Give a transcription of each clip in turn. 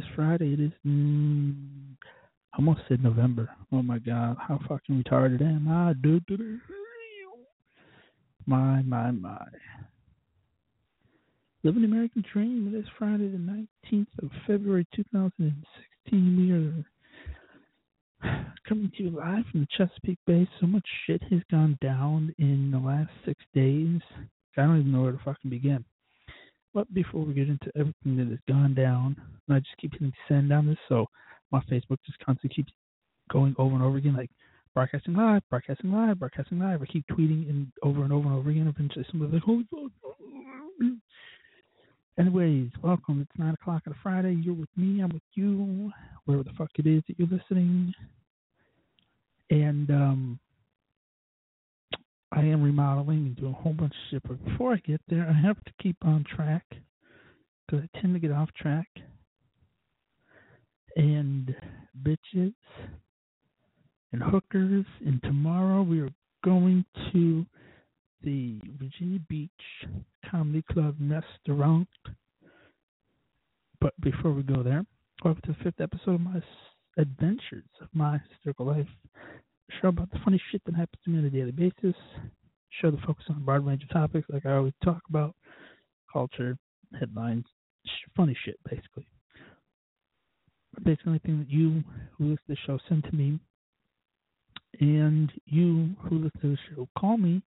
is Friday. It is mm, almost said November. Oh my God, how fucking retarded am I? My, my, my. Living the American Dream. It is Friday, the 19th of February, 2016. We are coming to you live from the Chesapeake Bay. So much shit has gone down in the last six days. I don't even know where to fucking begin. But before we get into everything that has gone down, and I just keep hitting send on this, so my Facebook just constantly keeps going over and over again, like broadcasting live, broadcasting live, broadcasting live. I keep tweeting and over and over and over again. Eventually, somebody's like, "Holy fuck!" Anyways, welcome. It's nine o'clock on a Friday. You're with me. I'm with you. Wherever the fuck it is that you're listening, and um, I am remodeling and doing a whole bunch of shit. But before I get there, I have to keep on track because I tend to get off track. And bitches and hookers. And tomorrow we are going to the Virginia Beach Comedy Club restaurant. But before we go there, welcome to the fifth episode of my adventures of my hysterical life. Show about the funny shit that happens to me on a daily basis. Show that focus on a broad range of topics, like I always talk about culture, headlines, funny shit, basically. Basically, anything that you who listen to the show send to me and you who listen to the show call me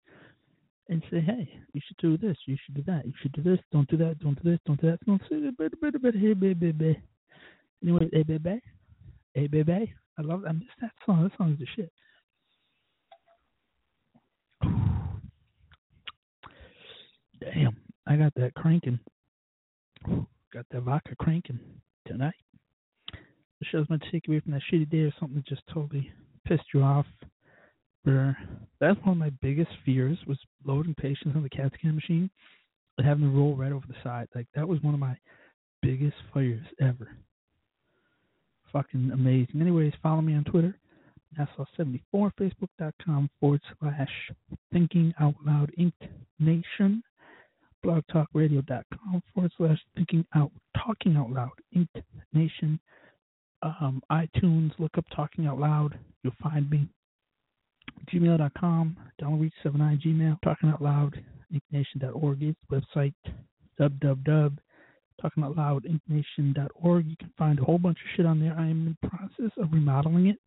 and say, hey, you should do this, you should do that, you should do this, don't do that, don't do this, don't do that, don't say that, better, better, hey, baby, baby. Anyway, hey, baby, hey, baby. I love, I miss that song. That song is the shit. Damn, I got that cranking. Got that vodka cranking tonight. Show's to take away from that shitty day or something that just totally pissed you off. Where that's one of my biggest fears was loading patients on the CAT scan machine and having to roll right over the side. Like that was one of my biggest fears ever. Fucking amazing. Anyways, follow me on Twitter, Nassau74, Facebook.com forward slash Thinking Out Loud Inc. Nation, blogtalkradio.com forward slash Thinking Out Talking Out Loud Inc. Nation um, iTunes, look up Talking Out Loud. You'll find me. Gmail.com, download79 Gmail, Talking Out Loud, Inknation.org is website, www. Talking Out Loud, Inknation.org. You can find a whole bunch of shit on there. I am in the process of remodeling it.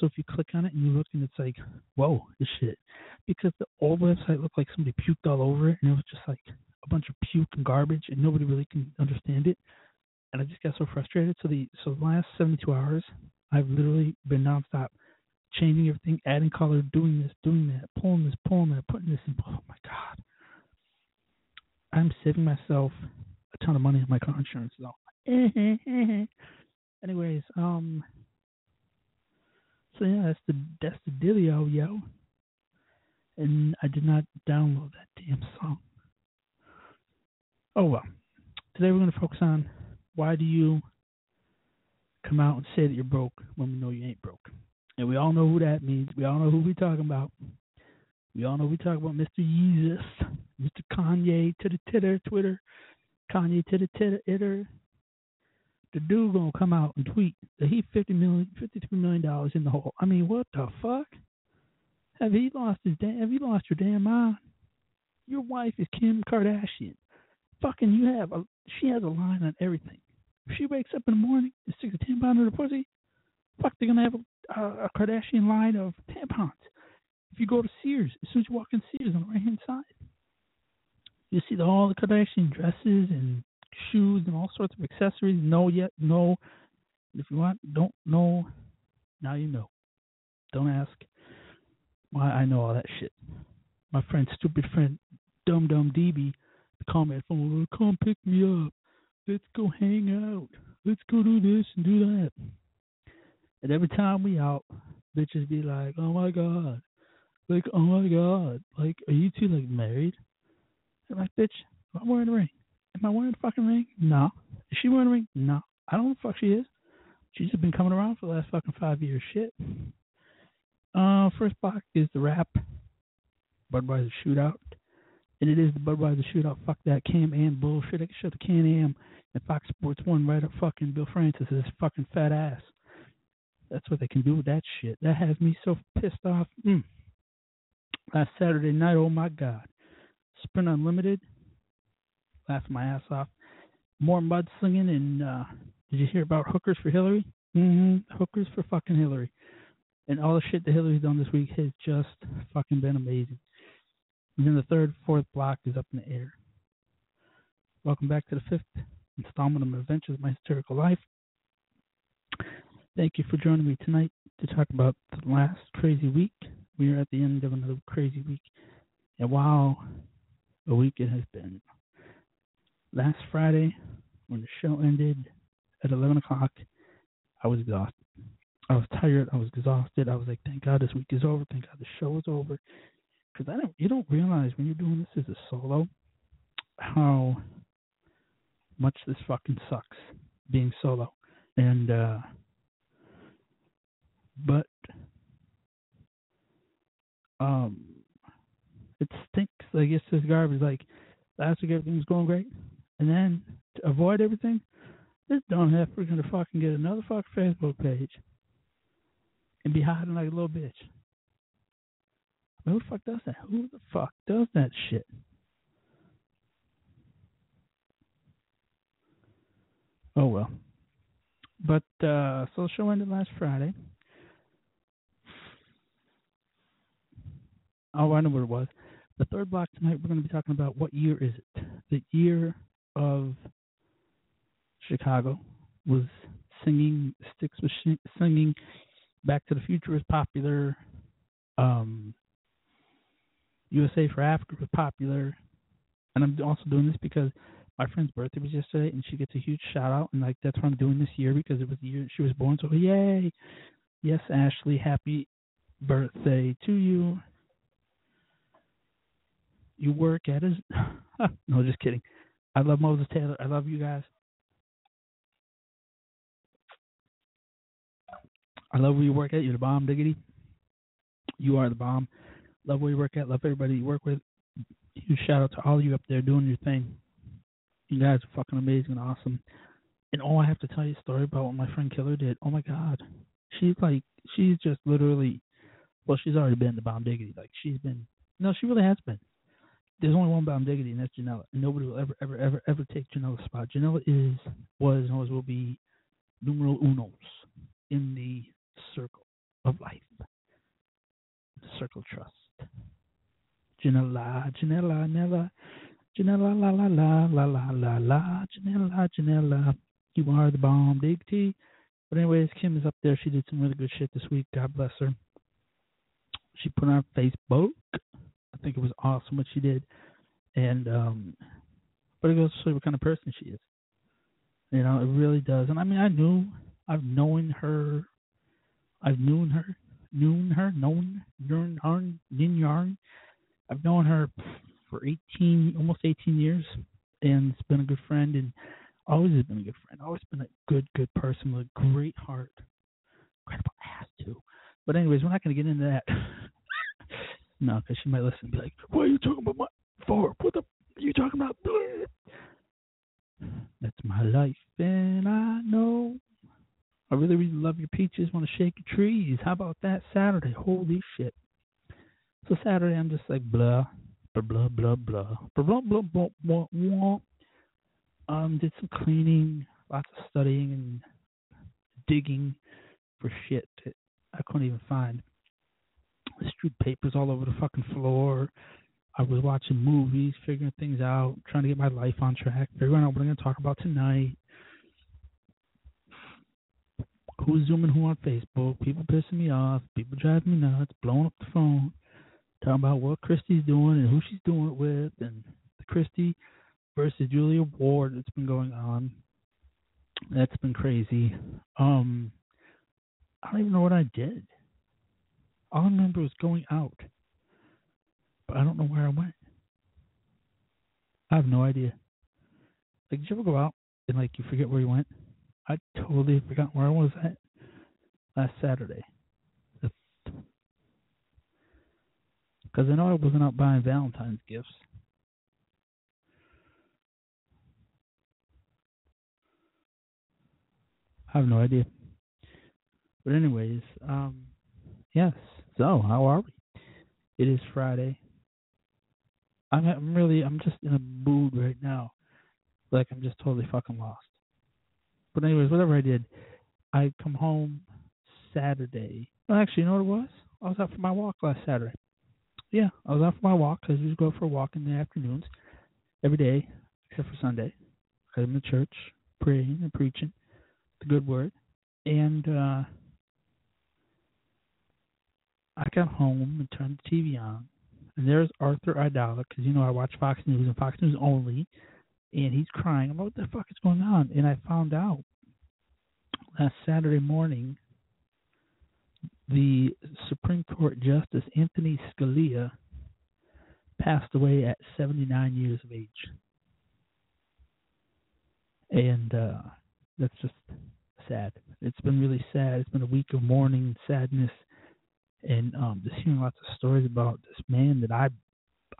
So if you click on it and you look and it's like, whoa, this shit. Because the old website looked like somebody puked all over it and it was just like a bunch of puke and garbage and nobody really can understand it and I just got so frustrated. So the so the last 72 hours, I've literally been nonstop changing everything, adding color, doing this, doing that, pulling this, pulling that, putting this in. Oh my god, I'm saving myself a ton of money on my car insurance though. Anyways, um, so yeah, that's the that's the dealio, yo. And I did not download that damn song. Oh well. Today we're going to focus on why do you come out and say that you're broke when we know you ain't broke? And we all know who that means. We all know who we're talking about. We all know we talk about Mr. Yeezus, Mr. Kanye to the titter, Twitter, Kanye to the titter, itter. The dude gonna come out and tweet that he fifty million, fifty-three million dollars in the hole. I mean, what the fuck? Have he lost his damn? Have you lost your damn mind? Your wife is Kim Kardashian. Fucking, you have a. She has a line on everything. If she wakes up in the morning and sticks a tampon in her pussy, fuck, they're gonna have a, a Kardashian line of tampons. If you go to Sears, as soon as you walk in Sears on the right hand side, you see the, all the Kardashian dresses and shoes and all sorts of accessories. No, yet no. If you want, don't know. Now you know. Don't ask why I know all that shit. My friend, stupid friend, Dum Dum DB, me phone. Come pick me up. Let's go hang out. Let's go do this and do that. And every time we out, bitches be like, "Oh my god, like oh my god, like are you two like married?" I'm like, "Bitch, am I wearing a ring? Am I wearing a fucking ring? No. Is she wearing a ring? No. I don't know the fuck she is. She's just been coming around for the last fucking five years. Shit. Uh, first block is the rap Budweiser shootout and it is the Budweiser shootout. Fuck that Can Am bullshit. They can shut the Can Am and Fox Sports One right up fucking Bill Francis' fucking fat ass. That's what they can do with that shit. That has me so pissed off. Mm. Last Saturday night, oh my god, Sprint Unlimited. laughing my ass off. More mudslinging, and uh, did you hear about hookers for Hillary? Mm-hmm. Hookers for fucking Hillary. And all the shit that Hillary's done this week has just fucking been amazing. And then the third, fourth block is up in the air. Welcome back to the fifth installment of my Adventures of My Hysterical Life. Thank you for joining me tonight to talk about the last crazy week. We are at the end of another crazy week. And wow, a week it has been. Last Friday, when the show ended at 11 o'clock, I was exhausted. I was tired. I was exhausted. I was like, thank God this week is over. Thank God the show is over. Because I don't, you don't realize when you're doing this as a solo how much this fucking sucks being solo. And, uh, but, um, it stinks. Like it's just garbage. Like last week everything was going great, and then to avoid everything, this dumb heifer gonna fucking get another fucking Facebook page and be hiding like a little bitch. Who the fuck does that? Who the fuck does that shit? Oh well. But uh so the show ended last Friday. Oh, I know what it was. The third block tonight, we're going to be talking about what year is it? The year of Chicago was singing, Styx was singing, Back to the Future was popular, um, USA for Africa was popular, and I'm also doing this because my friend's birthday was yesterday, and she gets a huge shout out, and like that's what I'm doing this year because it was the year she was born. So yay! Yes, Ashley, happy birthday to you you work at is no, just kidding. I love Moses Taylor. I love you guys. I love where you work at. You're the bomb, diggity. You are the bomb. Love where you work at. Love everybody you work with. Huge shout out to all of you up there doing your thing. You guys are fucking amazing and awesome. And oh, I have to tell you a story about what my friend Killer did. Oh my God, she's like, she's just literally, well, she's already been the bomb diggity. Like she's been, no, she really has been there's only one Bomb Diggity, and that's Janella. And nobody will ever, ever, ever, ever take Janella's spot. Janella is, was, and always will be numero unos in the circle of life, the circle trust. Janella, Janella, Janella, Janella, la la la la la la la, Janella, Janella. You are the bomb, diggity. But anyways, Kim is up there. She did some really good shit this week. God bless her. She put on Facebook I think it was awesome what she did, and um, but it goes to show what kind of person she is. You know, it really does. And I mean, I knew, I've known her, I've known her, known her, known, known, known, yin yarn. I've known her for 18, almost 18 years, and it's been a good friend, and always has been a good friend. Always been a good, good person with a great heart. Incredible ass too. But anyways, we're not going to get into that. No, because she might listen and be like, "What are you talking about my for? What the are you talking about?" That's my life, and I know. I really, really love your peaches. Want to shake your trees? How about that Saturday? Holy shit! So Saturday, I'm just like blah, blah, blah, blah, blah, blah, blah, blah, blah, blah. Um, did some cleaning, lots of studying and digging for shit that I couldn't even find I strewed papers all over the fucking floor. I was watching movies, figuring things out, trying to get my life on track, figuring out what I'm going to talk about tonight. Who's zooming who on Facebook? People pissing me off. People driving me nuts. Blowing up the phone. Talking about what Christie's doing and who she's doing it with, and the Christie versus Julia Ward that's been going on. That's been crazy. Um, I don't even know what I did. All I remember was going out, but I don't know where I went. I have no idea. Like, did you ever go out and like you forget where you went? I totally forgot where I was at last Saturday. Because I know I wasn't out buying Valentine's gifts. I have no idea. But anyways, um, yes, so, how are we? It is Friday. I'm, I'm really, I'm just in a mood right now. like I'm just totally fucking lost. But anyways, whatever I did, I come home Saturday. Well, actually, you know what it was? I was out for my walk last Saturday. Yeah, I was out for my walk because we go for a walk in the afternoons every day except for Sunday. I'm in the church praying and preaching the good word, and uh I got home and turned the TV on, and there's Arthur Aidala because you know I watch Fox News and Fox News only, and he's crying about what the fuck is going on, and I found out last Saturday morning the Supreme Court Justice Anthony Scalia passed away at 79 years of age. And uh that's just sad. It's been really sad. It's been a week of mourning and sadness and um just hearing lots of stories about this man that I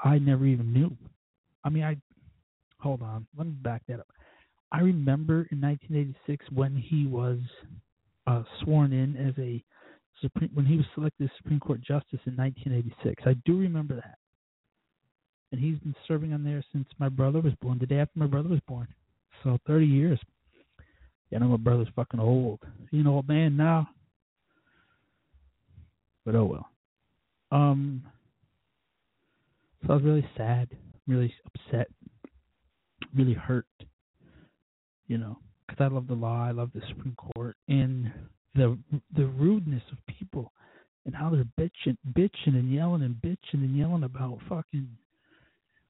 I never even knew. I mean I hold on, let me back that up. I remember in 1986 when he was uh, sworn in as a Supreme when he was selected Supreme Court Justice in 1986. I do remember that, and he's been serving on there since my brother was born. The day after my brother was born, so 30 years. Yeah, I know my brother's fucking old. He's an old man now, but oh well. Um, so I was really sad, really upset, really hurt you know, because I love the law, I love the Supreme Court, and the the rudeness of people and how they're bitching, bitching and yelling and bitching and yelling about fucking.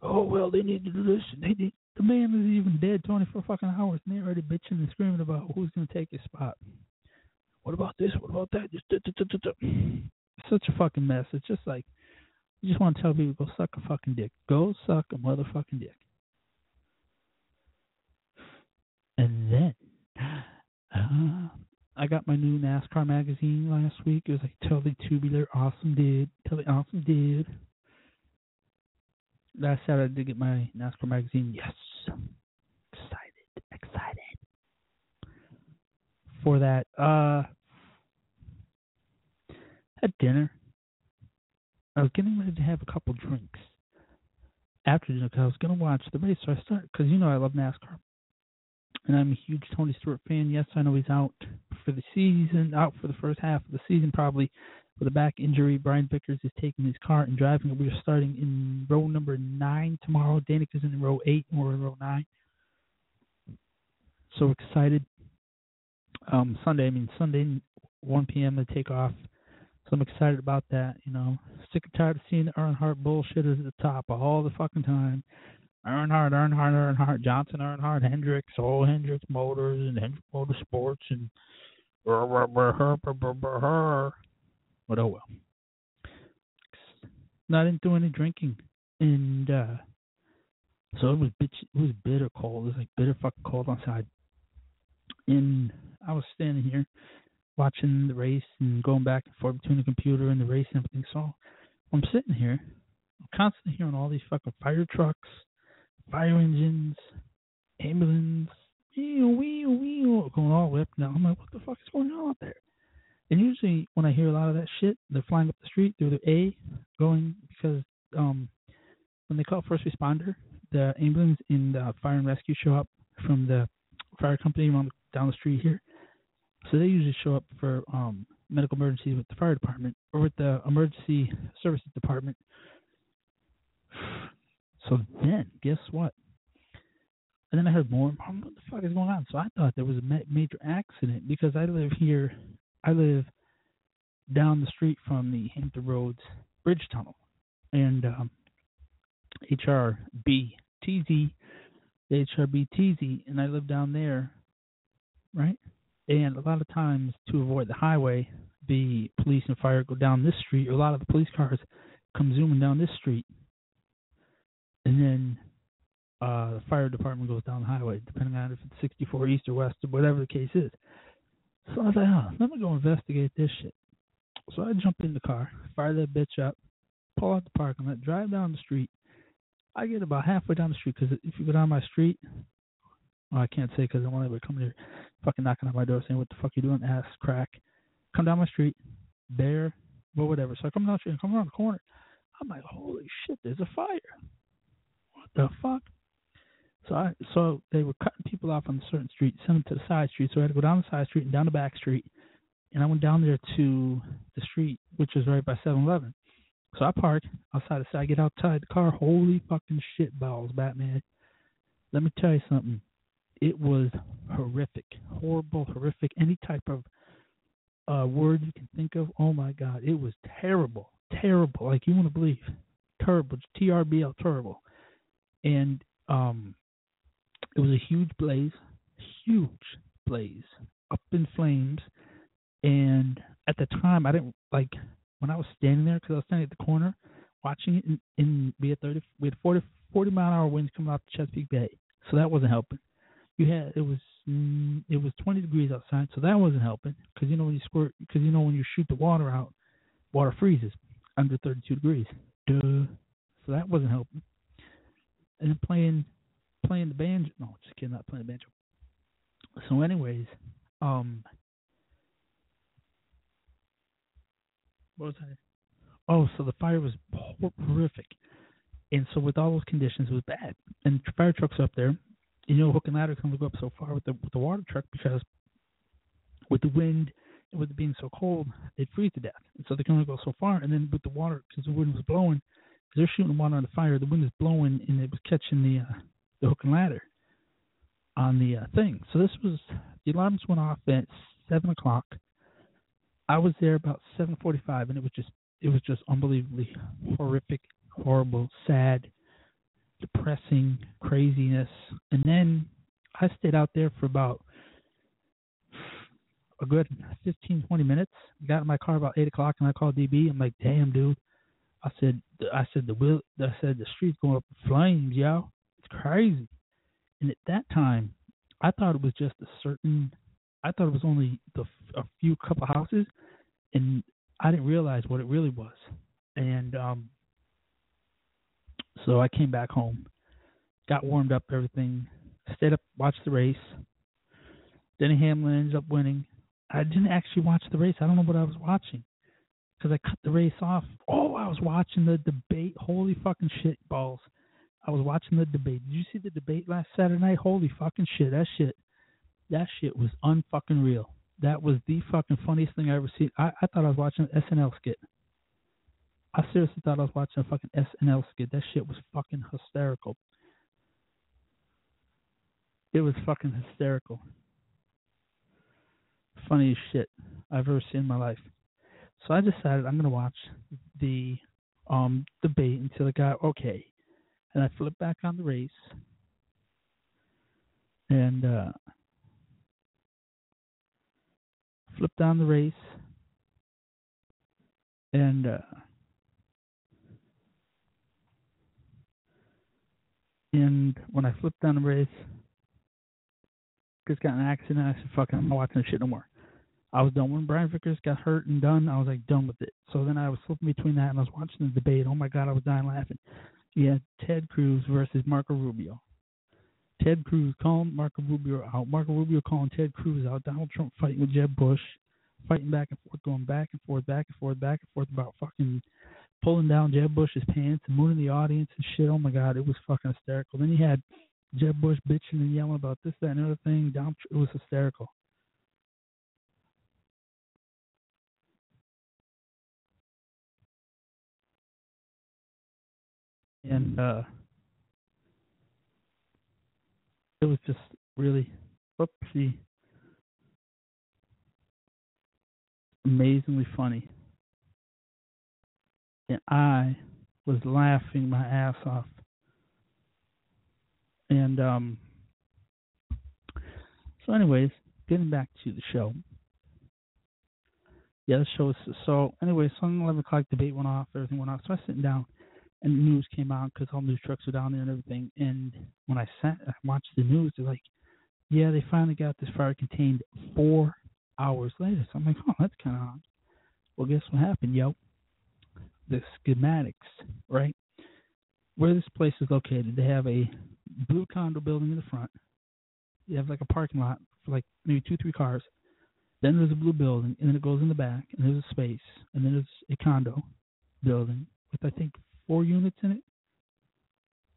Oh well, they need to do this. They need the man is even dead 24 fucking hours, and they're already bitching and screaming about who's gonna take his spot. What about this? What about that? It's such a fucking mess. It's just like you just want to tell people go suck a fucking dick. Go suck a motherfucking dick. And then uh, I got my new NASCAR magazine last week. It was like totally tubular, awesome dude, totally awesome dude. Last Saturday I did get my NASCAR magazine. Yes, excited, excited for that. Uh, had dinner. I was getting ready to have a couple drinks after dinner because I was going to watch the race. So I started because you know I love NASCAR and I'm a huge Tony Stewart fan. Yes, I know he's out for the season, out for the first half of the season probably with a back injury. Brian Vickers is taking his car and driving. We are starting in row number nine tomorrow. Danica is in row eight, and we're in row nine. So excited. Um, Sunday, I mean Sunday, 1 p.m. to take off. So I'm excited about that. You know, sick and tired of seeing the Earnhardt bullshit at the top all the fucking time. Earnhardt, Earnhardt, Earnhardt, Johnson, Earnhardt, Hendricks, all Hendricks Motors and Hendricks Motorsports and brr, brr, brr, brr, brr, brr, brr. but oh well. Not into any drinking, and uh so it was bitch, it was bitter cold. It was like bitter fucking cold outside. And I was standing here watching the race and going back and forth between the computer and the race and everything. So I'm sitting here, I'm constantly hearing all these fucking fire trucks fire engines, ambulance, wheel, wheel, wheel, going all up down. I'm like, what the fuck is going on out there? And usually when I hear a lot of that shit, they're flying up the street through the A, going because um when they call first responder, the ambulance and the fire and rescue show up from the fire company around down the street here. So they usually show up for um medical emergencies with the fire department or with the emergency services department. So then, guess what? And then I heard more. What the fuck is going on? So I thought there was a major accident because I live here. I live down the street from the Hampton Roads Bridge Tunnel, and um, HRBTZ, HRBTZ, and I live down there, right? And a lot of times, to avoid the highway, the police and fire go down this street, a lot of the police cars come zooming down this street and then uh, the fire department goes down the highway, depending on if it's 64 east or west or whatever the case is. So I was like, oh, let me go investigate this shit. So I jump in the car, fire that bitch up, pull out the parking lot, drive down the street. I get about halfway down the street because if you go down my street, well, I can't say because I want anybody coming here fucking knocking on my door saying, what the fuck you doing, ass crack. Come down my street, there, well, whatever. So I come down the street and come around the corner. I'm like, holy shit, there's a fire the fuck? So I so they were cutting people off on a certain street, send them to the side street. So I had to go down the side street and down the back street, and I went down there to the street, which was right by 7-Eleven. So I park outside the side, I get outside the car. Holy fucking shit balls, Batman! Let me tell you something. It was horrific, horrible, horrific. Any type of uh word you can think of. Oh my god, it was terrible, terrible. Like you want to believe, terrible. T R B L, terrible. And um, it was a huge blaze, huge blaze, up in flames. And at the time, I didn't like when I was standing there because I was standing at the corner watching it. In, we had thirty, we had 40, 40 mile an hour winds coming the Chesapeake Bay, so that wasn't helping. You had it was mm, it was twenty degrees outside, so that wasn't helping because you know when you squirt because you know when you shoot the water out, water freezes under thirty two degrees. Duh. So that wasn't helping. And playing playing the banjo. No, just kidding, not playing the banjo. So, anyways, um, what was I? Oh, so the fire was horrific, and so with all those conditions, it was bad. And fire trucks up there, you know, hook and ladder can only go up so far with the with the water truck because with the wind and with it being so cold, they'd freeze to death. And so they can only go so far. And then with the water, because the wind was blowing, they're shooting water on the fire, the wind was blowing and it was catching the uh, the hook and ladder on the uh, thing. So this was the alarms went off at seven o'clock. I was there about seven forty-five, and it was just it was just unbelievably horrific, horrible, sad, depressing craziness. And then I stayed out there for about a good 15, 20 minutes. Got in my car about eight o'clock, and I called DB. I'm like, "Damn, dude." I said, "I said the will, I said the street's going up in flames, yo. It's crazy." And at that time, I thought it was just a certain. I thought it was only the a few couple houses, and I didn't realize what it really was. And um, so I came back home, got warmed up, everything, stayed up, watched the race. Denny Hamlin ends up winning. I didn't actually watch the race. I don't know what I was watching because I cut the race off. Oh, I was watching the debate. Holy fucking shit balls! I was watching the debate. Did you see the debate last Saturday night? Holy fucking shit! That shit, that shit was unfucking real. That was the fucking funniest thing I ever seen. I, I thought I was watching an SNL skit. I seriously thought I was watching a fucking SNL skit. That shit was fucking hysterical. It was fucking hysterical. Funniest shit I've ever seen in my life. So I decided I'm gonna watch the um debate until it got okay. And I flipped back on the race and uh flipped on the race and uh and when I flipped on the race, Vickers got an accident. I said, "Fuck I'm not watching this shit no more." I was done when Brian Vickers got hurt and done. I was like done with it. So then I was flipping between that and I was watching the debate. Oh my god, I was dying laughing. Had Ted Cruz versus Marco Rubio. Ted Cruz calling Marco Rubio out. Marco Rubio calling Ted Cruz out. Donald Trump fighting with Jeb Bush, fighting back and forth, going back and forth, back and forth, back and forth about fucking pulling down Jeb Bush's pants and mooning the audience and shit. Oh my god, it was fucking hysterical. Then you had Jeb Bush bitching and yelling about this, that, and other thing. Donald, it was hysterical. And uh it was just really whoopsie amazingly funny. And I was laughing my ass off. And um so anyways, getting back to the show. Yeah, the show was so anyway, so eleven o'clock debate went off, everything went off. So I was sitting down and the news came out because all news trucks were down there and everything. And when I sat, I watched the news. They're like, "Yeah, they finally got this fire contained four hours later." So I'm like, "Oh, that's kind of odd." Well, guess what happened, yo? The schematics, right? Where this place is located, they have a blue condo building in the front. You have like a parking lot for like maybe two, three cars. Then there's a blue building, and then it goes in the back, and there's a space, and then there's a condo building with I think four units in it.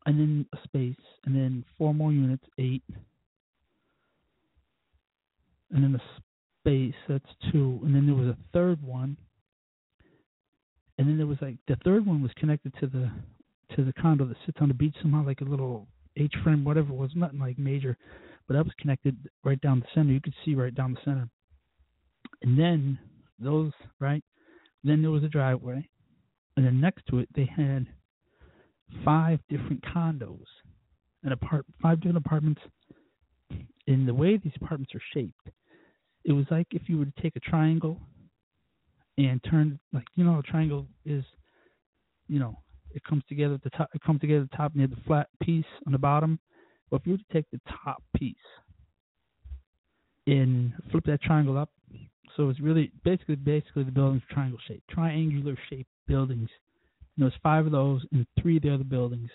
and then a space, and then four more units, eight, and then a space, that's two, and then there was a third one, and then there was like the third one was connected to the to the condo that sits on the beach somehow, like a little H frame, whatever it was, nothing like major, but that was connected right down the center. You could see right down the center, and then those right, then there was a driveway, and then next to it they had five different condos and apart five different apartments. In the way these apartments are shaped, it was like if you were to take a triangle and turn like you know a triangle is you know it comes together at the top it comes together at the top near the flat piece on the bottom but if you were to take the top piece and flip that triangle up so it's really basically basically the building's triangle shape, triangular shaped buildings. And there's five of those and three of the other buildings.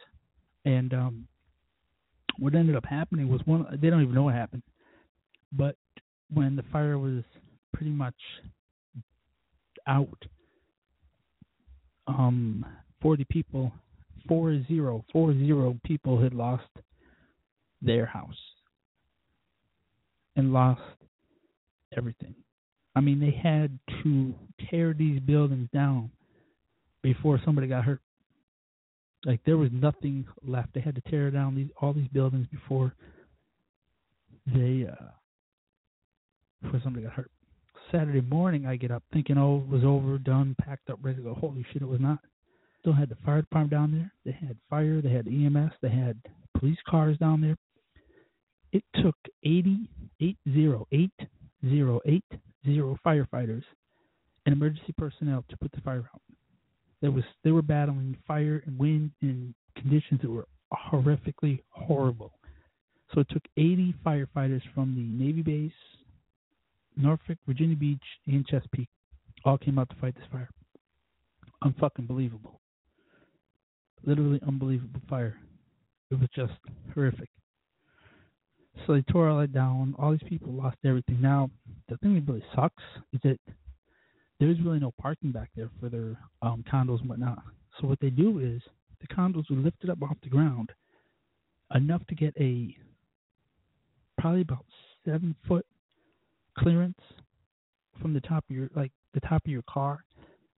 And um what ended up happening was one they don't even know what happened. But when the fire was pretty much out um 40 people four zero four zero people had lost their house and lost everything. I mean they had to tear these buildings down before somebody got hurt like there was nothing left they had to tear down these all these buildings before they uh before somebody got hurt Saturday morning, I get up thinking, oh, it was over, done, packed up, ready to go. Holy shit, it was not. Still had the fire department down there. They had fire. They had EMS. They had police cars down there. It took 80, 80, 80, 80 firefighters and emergency personnel to put the fire out. There was they were battling fire and wind in conditions that were horrifically horrible. So it took 80 firefighters from the Navy base, Norfolk, Virginia Beach, and Chesapeake all came out to fight this fire. Unfucking believable. Literally unbelievable fire. It was just horrific. So they tore all that down. All these people lost everything. Now, the thing that really sucks is that there's really no parking back there for their um, condos and whatnot. So what they do is the condos are lifted up off the ground enough to get a probably about seven foot clearance from the top of your like the top of your car.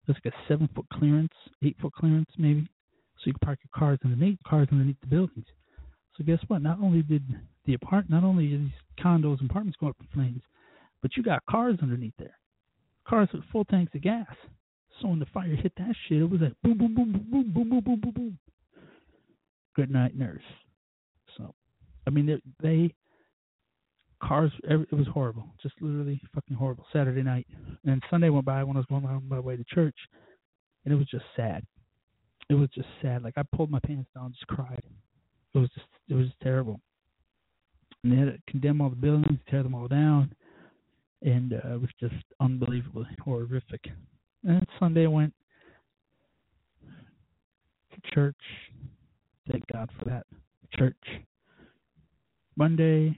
There's like a seven foot clearance, eight foot clearance maybe, so you can park your cars underneath cars underneath the buildings. So guess what? Not only did the apart, not only these condos and apartments go up in flames, but you got cars underneath there, cars with full tanks of gas. So when the fire hit that shit, it was like boom, boom, boom, boom, boom, boom, boom, boom, boom, boom. Good night, nurse. So, I mean, they, they cars. It was horrible, just literally fucking horrible. Saturday night and Sunday went by when I was going on my way to church, and it was just sad. It was just sad. Like I pulled my pants down, just cried. It was just, it was just terrible. And they had to condemn all the buildings, tear them all down, and uh, it was just unbelievably horrific. And Sunday I went to church. Thank God for that. Church. Monday,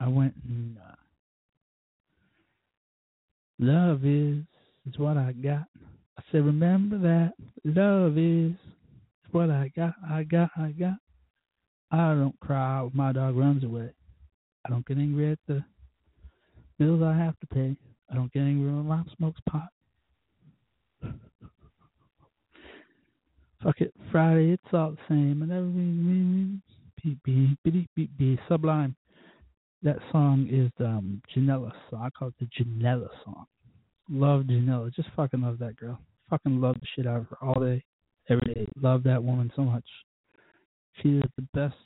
I went and uh, love is is what I got. I said, remember that love is is what I got. I got. I got. I don't cry my dog runs away. I don't get angry at the bills I have to pay. I don't get angry when my mom smokes pot. Fuck it, Friday, it's all the same. And everything, beep, beep, beep, beep, beep, sublime that song is um Janella song. I call it the Janella song. Love Janella. Just fucking love that girl. Fucking love the shit out of her all day, every day. Love that woman so much. She is the best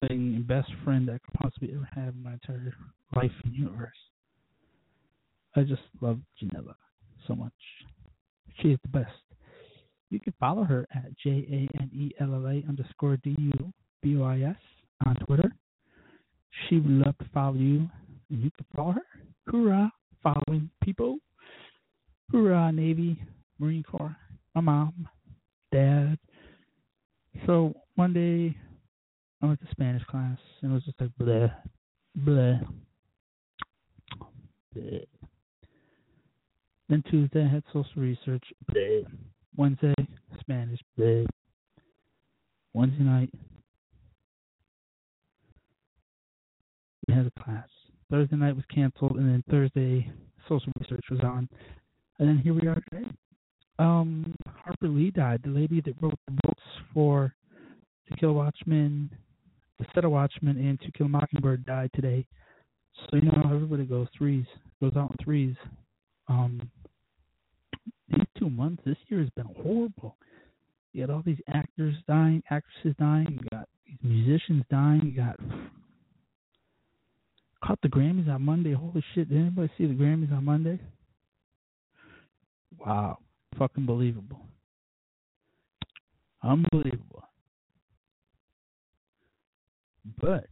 thing best friend I could possibly ever have in my entire life and universe. I just love Janella so much. She is the best. You can follow her at J A N E L L A underscore D U B O I S on Twitter. She would love to follow you, and you can follow her. Hoorah, following people. Hoorah, Navy, Marine Corps, my mom, dad. So one day I went to Spanish class, and it was just like blah, blah, blah. Then Tuesday I had social research. Wednesday Spanish. Wednesday night we had a class. Thursday night was canceled, and then Thursday social research was on, and then here we are today. Um, Harper Lee died, the lady that wrote the books for To Kill a Watchmen, The Set of Watchmen, and To Kill a Mockingbird died today. So you know how everybody goes threes, goes out in threes. Um, these two months, this year has been horrible. You got all these actors dying, actresses dying. You got these musicians dying. You got caught the Grammys on Monday. Holy shit! Did anybody see the Grammys on Monday? Wow, fucking believable, unbelievable. But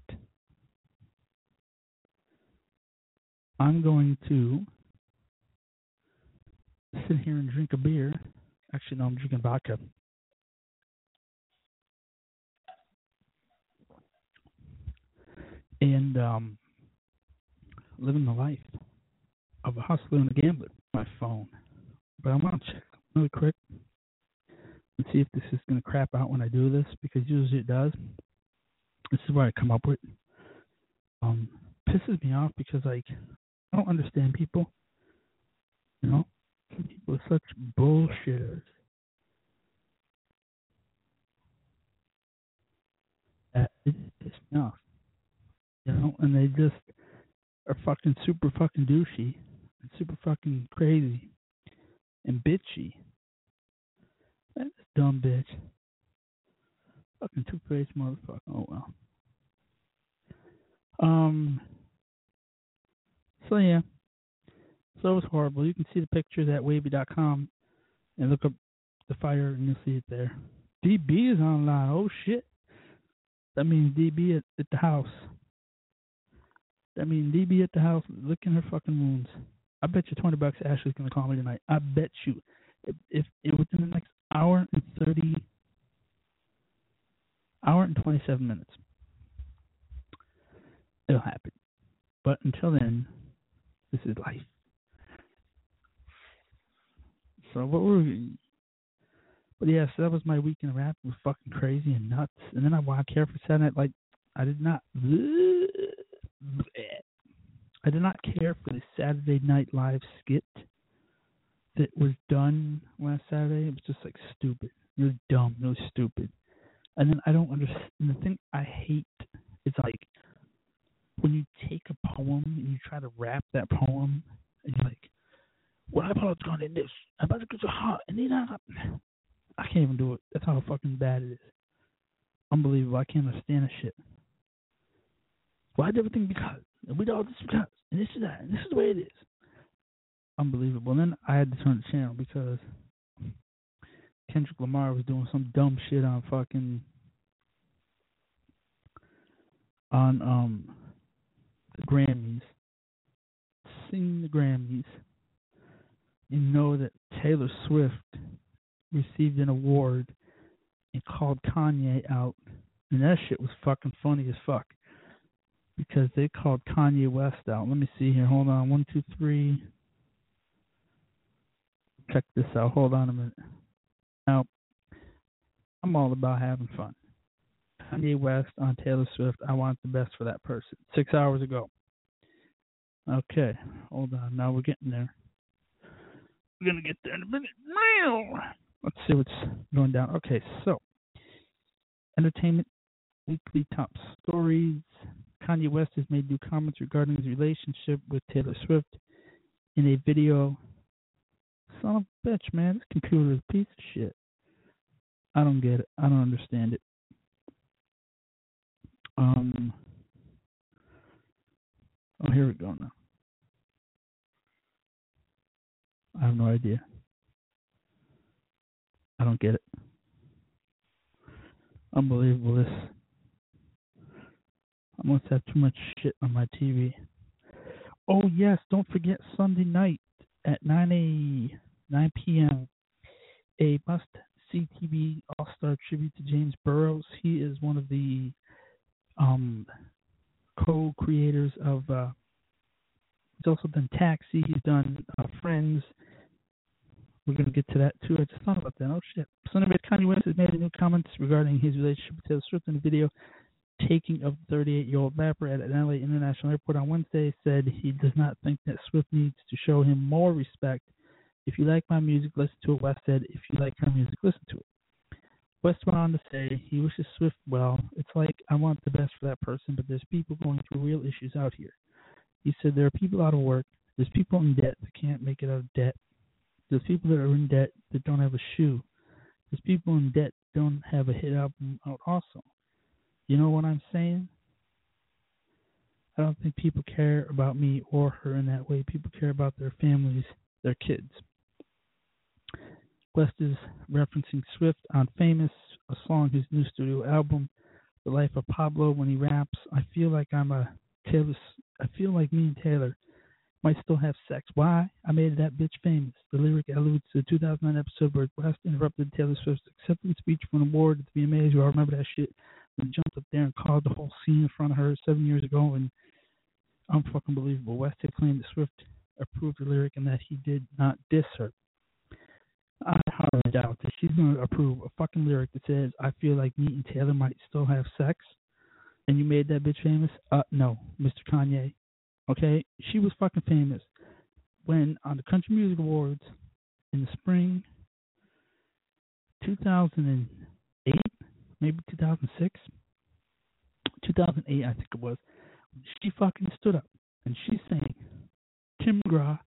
I'm going to sit here and drink a beer. Actually, no, I'm drinking vodka. And um, living the life of a hustler and a gambler. My phone, but I want to check really quick and see if this is going to crap out when I do this because usually it does. This is what I come up with. Um, pisses me off because like I don't understand people. You know, people are such bullshitters. That it pisses me. You know, and they just are fucking super fucking douchey and super fucking crazy and bitchy. That dumb bitch. Fucking two faced motherfucker. Oh well. Um so yeah. So it was horrible. You can see the pictures at wavy.com and look up the fire and you'll see it there. DB is online. Oh shit. That means DB at, at the house. That means DB at the house licking her fucking wounds. I bet you twenty bucks Ashley's gonna call me tonight. I bet you, if, it within the next hour and thirty, hour and twenty-seven minutes, it'll happen. But until then, this is life. What were we? But yeah, so that was my weekend wrap. It was fucking crazy and nuts. And then I watched Care for Saturday. Like I did not. I did not care for the Saturday Night Live skit that was done last Saturday. It was just like stupid. It was dumb. It was stupid. And then I don't understand. The thing I hate is like when you take a poem and you try to rap that poem, and you're like, "Well, I gone in this. I'm about to get your heart, and then I, I can't even do it. That's how fucking bad it is. Unbelievable. I can't understand this shit. Why did everything because? And we did all this because, and this is that, and this is the way it is. Unbelievable. And then I had to turn the channel because Kendrick Lamar was doing some dumb shit on fucking on um the Grammys. Sing the Grammys. You know that Taylor Swift received an award and called Kanye out. And that shit was fucking funny as fuck because they called Kanye West out. Let me see here. Hold on. One, two, three. Check this out. Hold on a minute. Now, I'm all about having fun. Kanye West on Taylor Swift. I want the best for that person. Six hours ago. Okay. Hold on. Now we're getting there. We're to get there in a minute. Now. Let's see what's going down. Okay, so entertainment weekly top stories. Kanye West has made new comments regarding his relationship with Taylor Swift in a video. Son of a bitch, man. This computer is a piece of shit. I don't get it. I don't understand it. Um. Oh, here we go now. I have no idea. I don't get it. Unbelievable. This I must have too much shit on my TV. Oh yes, don't forget Sunday night at nine a nine p.m. A must see TV All Star tribute to James Burrows. He is one of the um, co-creators of. Uh, he's also done Taxi. He's done uh, Friends. We're gonna get to that too. I just thought about that. Oh shit. So anyway, Kanye West has made a new comments regarding his relationship with Taylor Swift in the video taking of the 38-year-old rapper at an LA International Airport on Wednesday said he does not think that Swift needs to show him more respect. If you like my music, listen to it. West said, if you like her music, listen to it. West went on to say he wishes Swift well. It's like I want the best for that person, but there's people going through real issues out here. He said there are people out of work. There's people in debt that can't make it out of debt. There's people that are in debt that don't have a shoe. There's people in debt that don't have a hit album out also. You know what I'm saying? I don't think people care about me or her in that way. People care about their families, their kids. West is referencing Swift on Famous, a song, his new studio album, The Life of Pablo, when he raps, I feel like I'm a Taylor, I feel like me and Taylor might still have sex. Why? I made that bitch famous. The lyric alludes to the 2009 episode where West interrupted Taylor Swift's acceptance speech for an award at the VMAs. You all remember that shit? He jumped up there and called the whole scene in front of her seven years ago, and unfucking believable. West had claimed that Swift approved the lyric and that he did not diss her. I hardly doubt that she's going to approve a fucking lyric that says, I feel like me and Taylor might still have sex, and you made that bitch famous? Uh, no, Mr. Kanye. Okay? She was fucking famous when on the Country Music Awards in the spring 2008, maybe 2006, 2008, I think it was, she fucking stood up and she sang Tim McGraw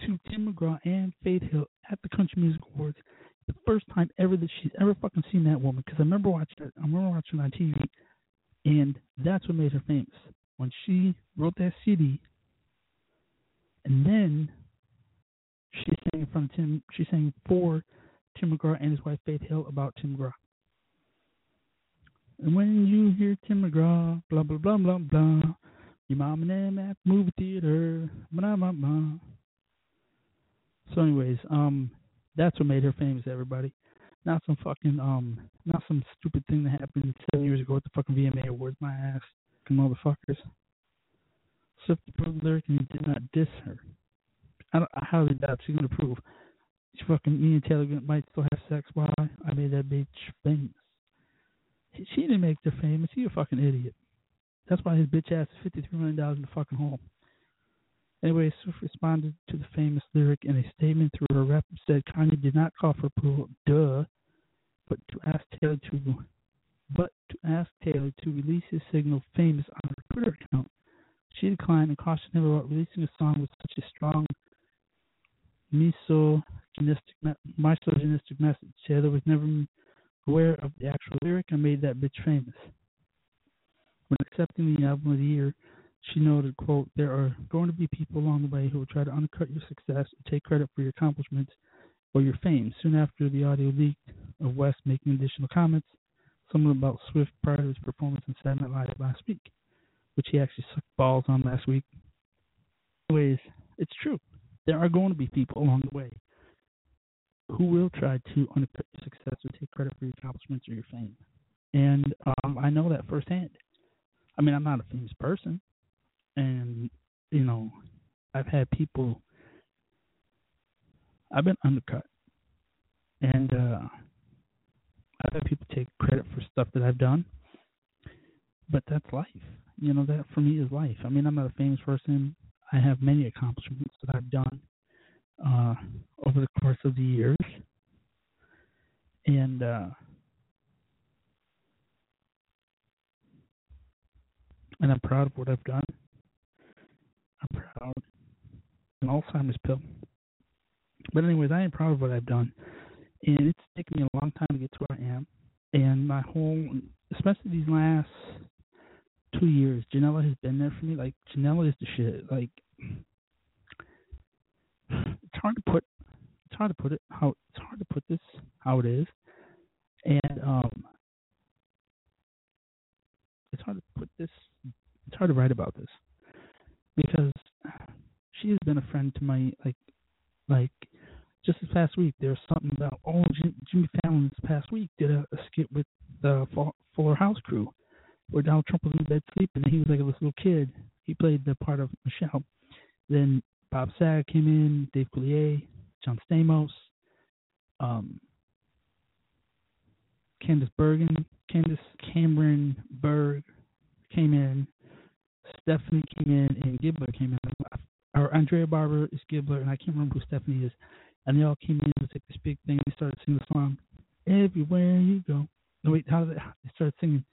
to Tim McGraw and Faith Hill at the Country Music Awards. The first time ever that she's ever fucking seen that woman. Because I remember watching it. I remember watching it on TV, and that's what made her famous. When she wrote that CD, and then she sang of Tim. She sang for Tim McGraw and his wife Faith Hill about Tim McGraw. And when you hear Tim McGraw, blah blah blah blah blah, your mom and them at movie theater, blah blah blah. So, anyways, um, that's what made her famous. Everybody, not some fucking um, not some stupid thing that happened seven years ago at the fucking VMA Awards. My ass, motherfuckers. Swift approved the lyric and he did not diss her. I, don't, I highly doubt she's gonna prove. She fucking me Taylor might still have sex. Why? I made that bitch famous. She didn't make her famous. He a fucking idiot. That's why his bitch ass is fifty three million dollars in the fucking hole. Anyway, Swift responded to the famous lyric in a statement through her rep said Kanye did not call for approval, duh, but to ask Taylor to but to ask Taylor to release his signal famous on her Twitter account. She declined and cautioned him about releasing a song with such a strong misogynistic, misogynistic message. Taylor was never aware of the actual lyric and made that bitch famous. When accepting the album of the year, she noted, quote, There are going to be people along the way who will try to undercut your success and take credit for your accomplishments or your fame. Soon after the audio leaked of West making additional comments, something about Swift prior to his performance in Saturday Night Live last week, which he actually sucked balls on last week. Anyways, it's true. There are going to be people along the way who will try to undercut your success or take credit for your accomplishments or your fame. And um, I know that firsthand. I mean, I'm not a famous person, and you know, I've had people. I've been undercut, and uh, I've had people take credit for stuff that I've done. But that's life. You know, that for me is life. I mean, I'm not a famous person. I have many accomplishments that I've done uh, over the course of the years, and uh, and I'm proud of what I've done. I'm proud. An Alzheimer's pill. But anyways, I am proud of what I've done, and it's taken me a long time to get to where I am. And my whole, especially these last two years, Janela has been there for me. Like Janela is the shit. Like it's hard to put, it's hard to put it how it's hard to put this how it is, and um, it's hard to put this. It's hard to write about this because she has been a friend to my like like just this past week there was something about oh Jimmy Fallon this past week did a, a skit with the Fuller House crew where Donald Trump was in bed sleeping and he was like a little kid he played the part of Michelle then Bob Saget came in Dave Coulier John Stamos um Candice Bergen Candice Cameron Berg came in, Stephanie came in, and Gibbler came in. Or Andrea Barber is Gibbler, and I can't remember who Stephanie is. And they all came in with like this big thing. They started singing the song, "Everywhere You Go." No, wait, how did they? They started singing.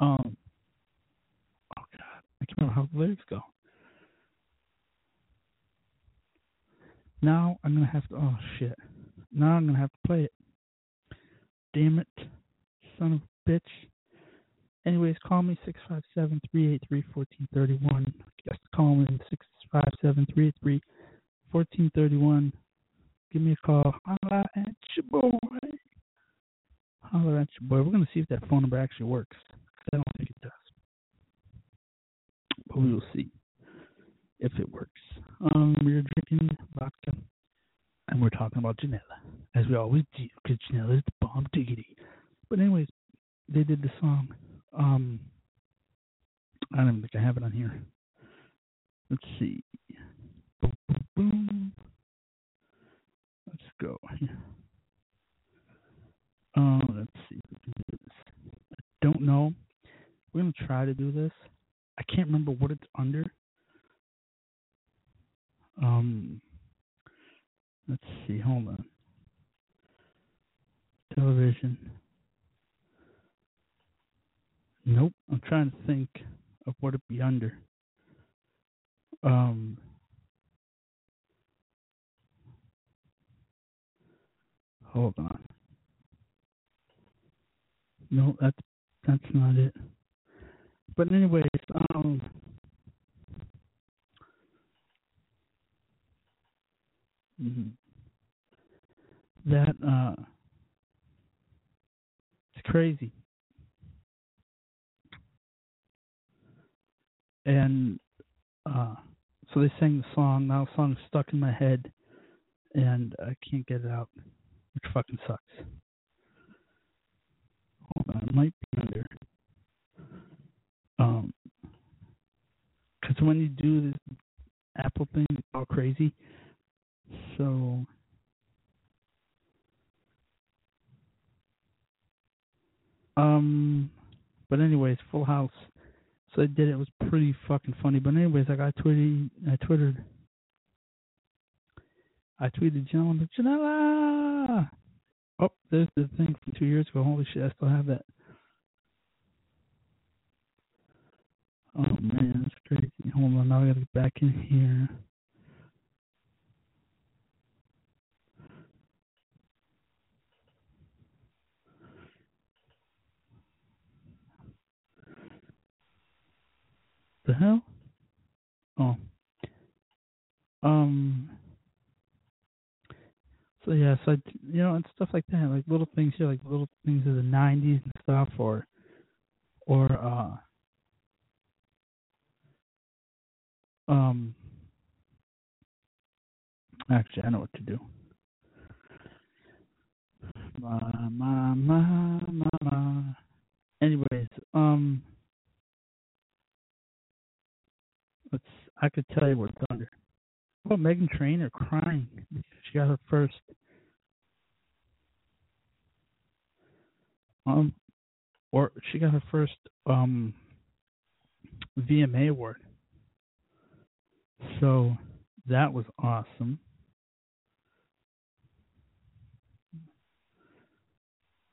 Um. Oh God, I can't remember how the lyrics go. Now I'm gonna have to. Oh shit. Now I'm gonna have to play it. Damn it, son of a bitch. Anyways, call me six five seven three eight three fourteen thirty one. Just call me six five seven three eight three fourteen thirty one. Give me a call. Holla at your boy. Holla at your boy. We're gonna see if that phone number actually works. I don't think it does, but we will see if it works. Um, we're drinking vodka, and we're talking about Janela, as we always do, because Janela is the bomb diggity. But anyways, they did the song. Um, I don't even think I have it on here. Let's see. Boom, boom, boom. Let's go. Uh, let's see if we can do this. I don't know. We're gonna try to do this. I can't remember what it's under. Um, let's see. Hold on. Television. Nope. I'm trying to think of what it'd be under. Um. Hold on. No, that's that's not it. But anyways, um. mhm. That uh, it's crazy. and uh, so they sang the song. Now the song's stuck in my head, and I can't get it out, which fucking sucks. Hold on, it might be under. Um, because when you do this Apple thing, it's all crazy. So. Um, but anyways, Full House. So I did it. It was pretty fucking funny. But anyways, I got tweeted. I twittered. I tweeted gentleman Janela. Oh, there's the thing from two years ago. Holy shit, I still have that. Oh man, that's crazy. Hold on, now I gotta get back in here. The hell? Oh. Um. So yeah, so I, you know, and stuff like that, like little things here, like little things of the '90s and stuff, or, or uh, um. Actually, I know what to do. Ma ma ma ma ma. Anyways, um. Let's. I could tell you what's under. About Meghan Trainor crying because she got her first um or she got her first um VMA award. So that was awesome.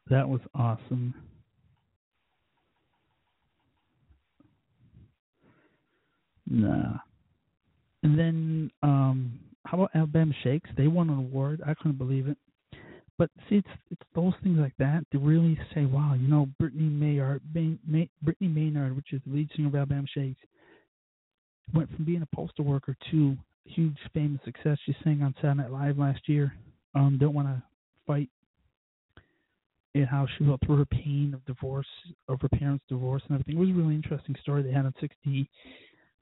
That was awesome. Nah. And then um how about Alabama Shakes? They won an award. I couldn't believe it. But see, it's it's those things like that to really say, wow, you know, Brittany Maynard, May, May, Brittany Maynard, which is the lead singer of Alabama Shakes, went from being a postal worker to huge fame and success. She sang on Saturday Night Live last year. Um, don't want to fight. And how she went through her pain of divorce, of her parents' divorce, and everything. It was a really interesting story they had on 60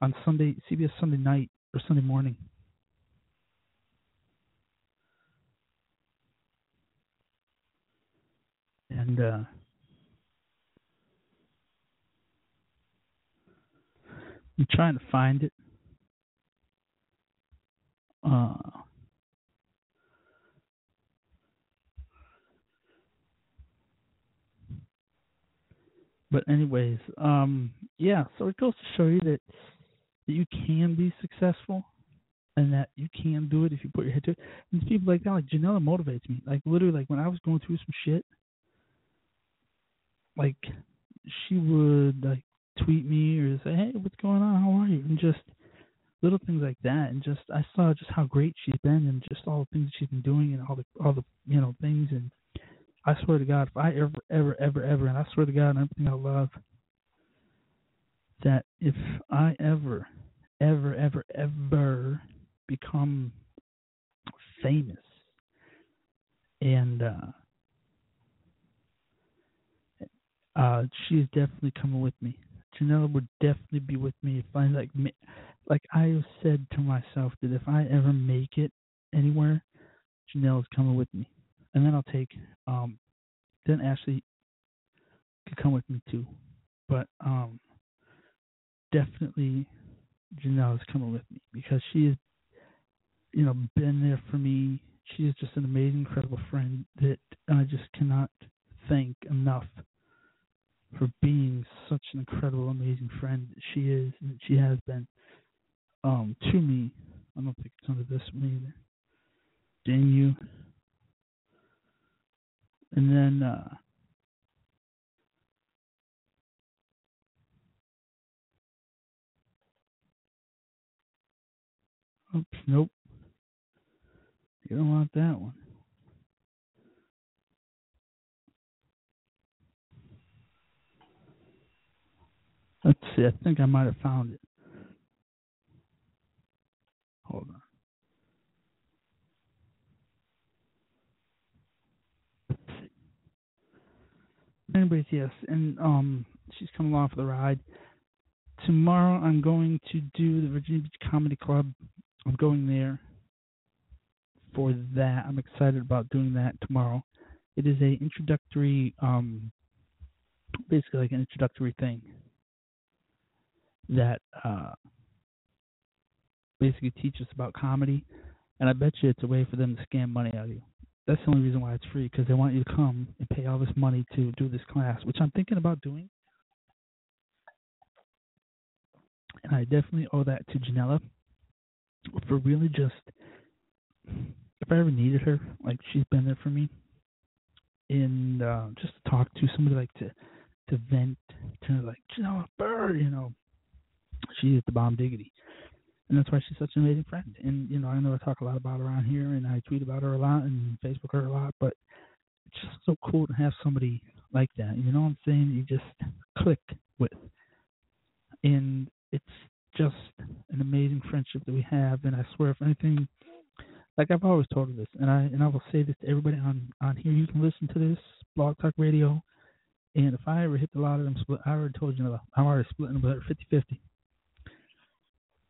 on Sunday, CBS Sunday night or Sunday morning. And uh, I'm trying to find it. Uh, But anyways, um, yeah. So it goes to show you that that you can be successful, and that you can do it if you put your head to it. And it's people like that, like Janela, motivates me. Like literally, like when I was going through some shit, like she would like tweet me or say, "Hey, what's going on? How are you?" And just little things like that. And just I saw just how great she's been, and just all the things that she's been doing, and all the all the you know things. And I swear to God, if I ever, ever, ever, ever, and I swear to God, and everything I love, that if I ever, ever, ever, ever become famous and uh uh is definitely coming with me. Janelle would definitely be with me if I like like I said to myself that if I ever make it anywhere, Janelle's coming with me. And then I'll take um then Ashley could come with me too. But um definitely Janelle is coming with me because she has you know, been there for me. She is just an amazing, incredible friend that I just cannot thank enough for being such an incredible, amazing friend that she is and she has been um to me. I don't think it's under this one either. Dang you. And then uh Oops, nope. You don't want that one. Let's see. I think I might have found it. Hold on. Anyways, yes, and um, she's coming along for the ride. Tomorrow, I'm going to do the Virginia Beach Comedy Club. I'm going there for that. I'm excited about doing that tomorrow. It is a introductory, um, basically like an introductory thing that uh, basically teaches about comedy, and I bet you it's a way for them to scam money out of you. That's the only reason why it's free because they want you to come and pay all this money to do this class, which I'm thinking about doing. And I definitely owe that to Janela for really just if I ever needed her, like she's been there for me, and uh, just to talk to somebody like to to vent to like Janela Bird, you know, she is the bomb diggity, and that's why she's such an amazing friend. And you know, I know I talk a lot about her around here, and I tweet about her a lot and Facebook her a lot, but it's just so cool to have somebody like that. You know what I'm saying? You just click with, and it's just an amazing friendship that we have. And I swear, if anything, like I've always told her this, and I and I will say this to everybody on on here. You can listen to this Blog Talk Radio, and if I ever hit the lottery, I'm split. I already told you, I'm already splitting her 50-50.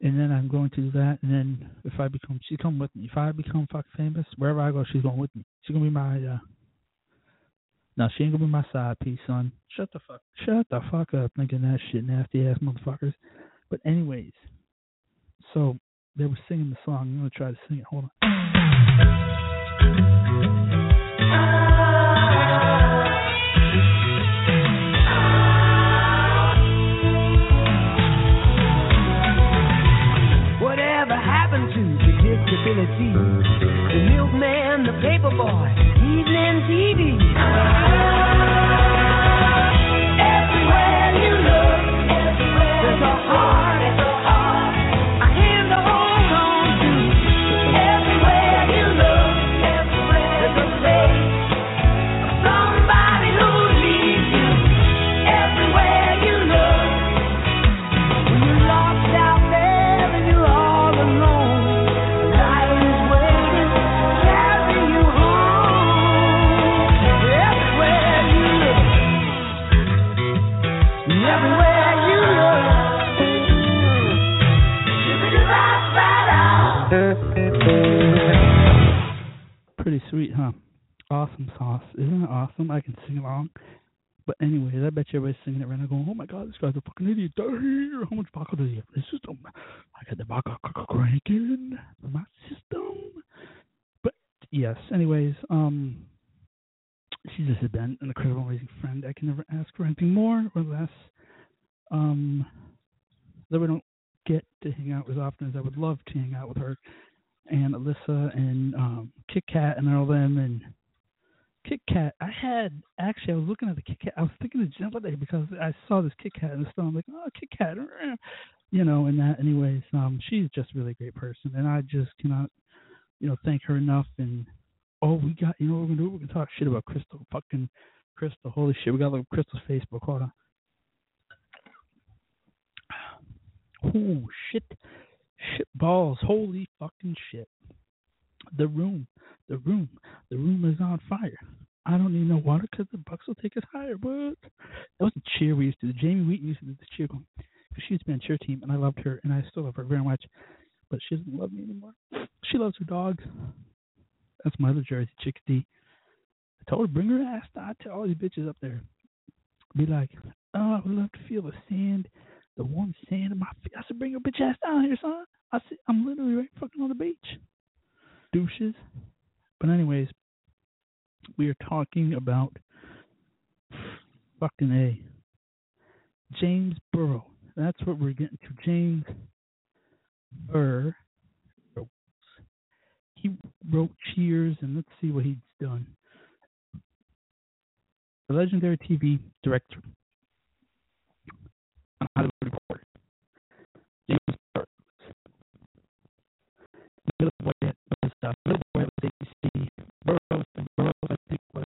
And then I'm going to do that, and then if I become, she come with me. If I become fucking famous, wherever I go, she's going with me. She's gonna be my. uh No, she ain't gonna be my side piece, son. Shut the fuck, shut the fuck up, thinking that shit, nasty ass motherfuckers. But anyways, so they were singing the song. I'm gonna try to sing it. Hold on. Whatever happened to predictability? The milkman, the paper boy, sweet, huh? Awesome sauce. Isn't it awesome? I can sing along. But anyways, I bet you everybody's singing it right now going, Oh my god, this guy's a fucking idiot. How much vodka does he have in his system? I got the vodka cranking in my system. But yes, anyways, um She just been an incredible, amazing friend. I can never ask for anything more or less. Um, though we don't get to hang out as often as I would love to hang out with her and Alyssa and um, Kit Kat and all them and Kit Kat. I had actually I was looking at the Kit Kat. I was thinking of Jen today because I saw this Kit Kat in the store. I'm like, oh, Kit Kat, eh," you know. And that, anyways, um, she's just a really great person, and I just cannot, you know, thank her enough. And oh, we got, you know, what we're gonna do. We're gonna talk shit about Crystal, fucking Crystal. Holy shit, we got to look Crystal's Facebook. Hold on. Oh shit, shit balls. Holy fucking shit. The room, the room, the room is on fire. I don't need no water because the Bucks will take us higher. What? That was the cheer we used to do. Jamie Wheaton used to do the cheer going because she used to be on cheer team, and I loved her, and I still love her very much. But she doesn't love me anymore. She loves her dog. That's my other Jersey chick I told her bring her ass out to all these bitches up there. Be like, oh, I would love to feel the sand, the warm sand in my feet. I said, bring your bitch ass down here, son. I said, I'm literally right fucking on the beach. Douches. But anyways, we are talking about fucking A. James Burrow. That's what we're getting to. James Burr. He wrote Cheers, and let's see what he's done. The legendary TV director. Hollywood Reporter. James Burr. Little boy was little boy at ABC. Burroughs, Burroughs, I think was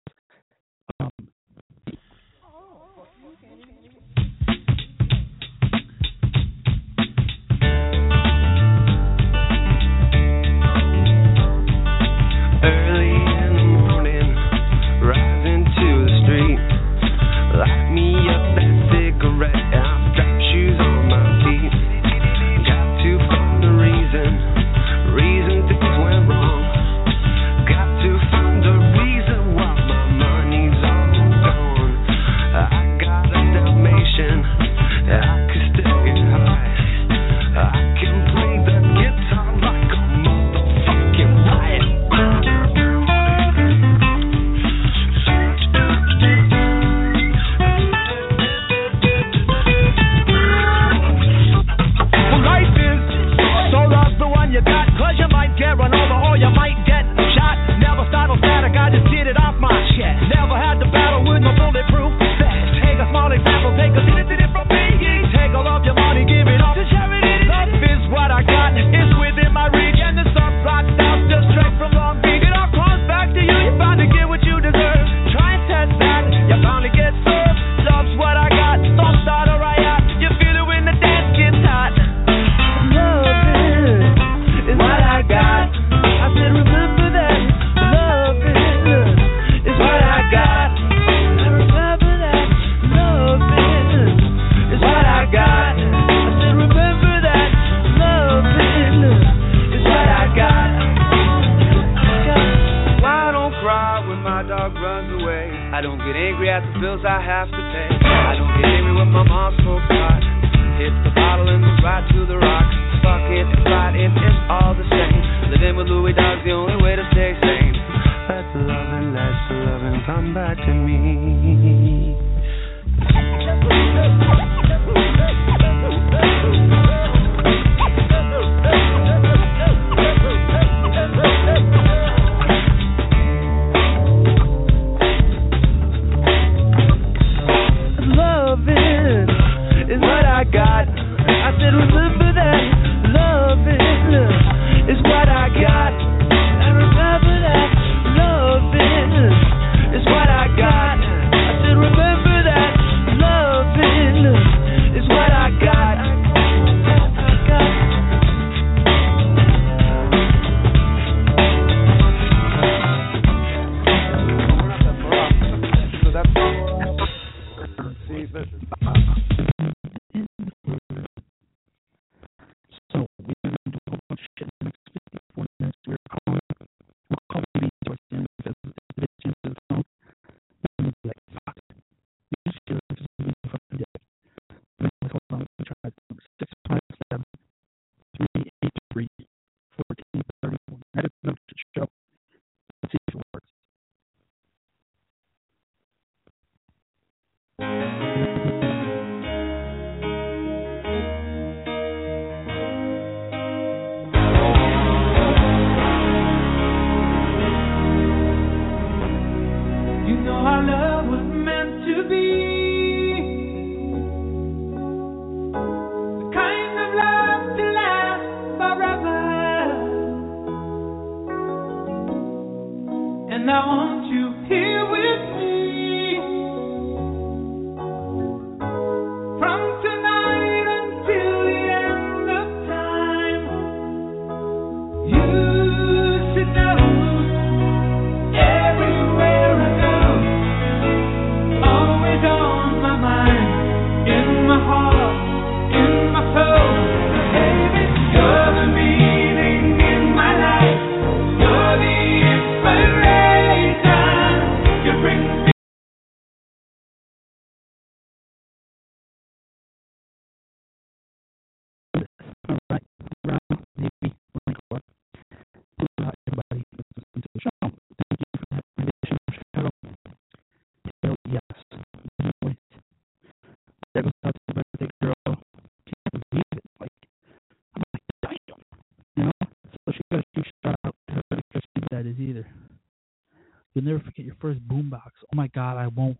You'll never forget your first boombox. Oh my God, I won't.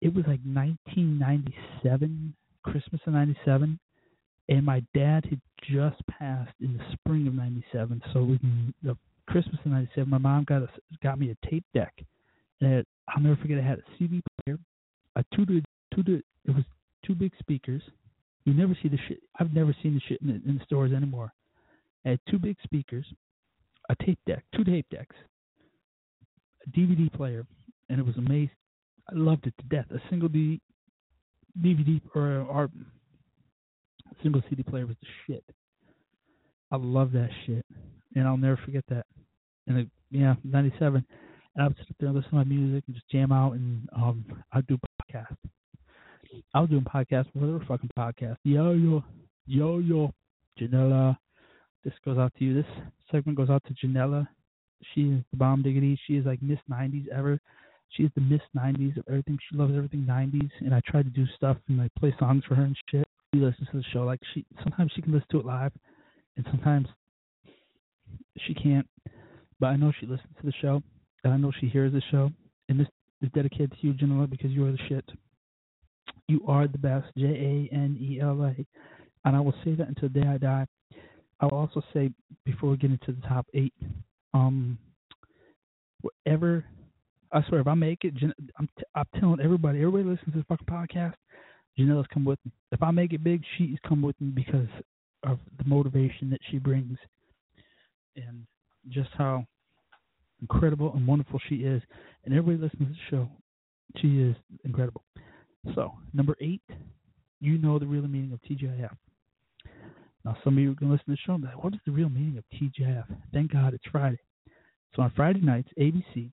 It was like 1997, Christmas of 97 and my dad had just passed in the spring of '97. So was the Christmas of '97. My mom got a, got me a tape deck, and it, I'll never forget. It had a CD player, a two to two to it was two big speakers. You never see the shit. I've never seen the shit in the, in the stores anymore. It had two big speakers, a tape deck, two tape decks, DVD player, and it was amazing. I loved it to death. A single D, DVD or, or single CD player was the shit. I love that shit, and I'll never forget that. And it, yeah, '97, and I would sit there and listen to my music and just jam out, and um, I'd do podcasts. I was doing podcasts were fucking podcasts. Yo yo, yo yo, Janela. This goes out to you. This segment goes out to Janela. She is the bomb diggity. She is like Miss '90s ever. She is the Miss '90s of everything. She loves everything '90s, and I try to do stuff and like play songs for her and shit she listens to the show. Like she sometimes she can listen to it live, and sometimes she can't. But I know she listens to the show, and I know she hears the show. And this is dedicated to you, Janela, because you are the shit. You are the best. J A N E L A. And I will say that until the day I die. I will also say before we get into the top eight, um, whatever. I swear, if I make it, Jan- I'm t- I'm telling everybody, everybody listens to this fucking podcast. Janela's come with me. If I make it big, she's come with me because of the motivation that she brings and just how incredible and wonderful she is. And everybody listens to the show. She is incredible. So, number eight, you know the real meaning of TGIF. Now, some of you are going to listen to the show and be like, what is the real meaning of TGIF? Thank God it's Friday. So, on Friday nights, ABC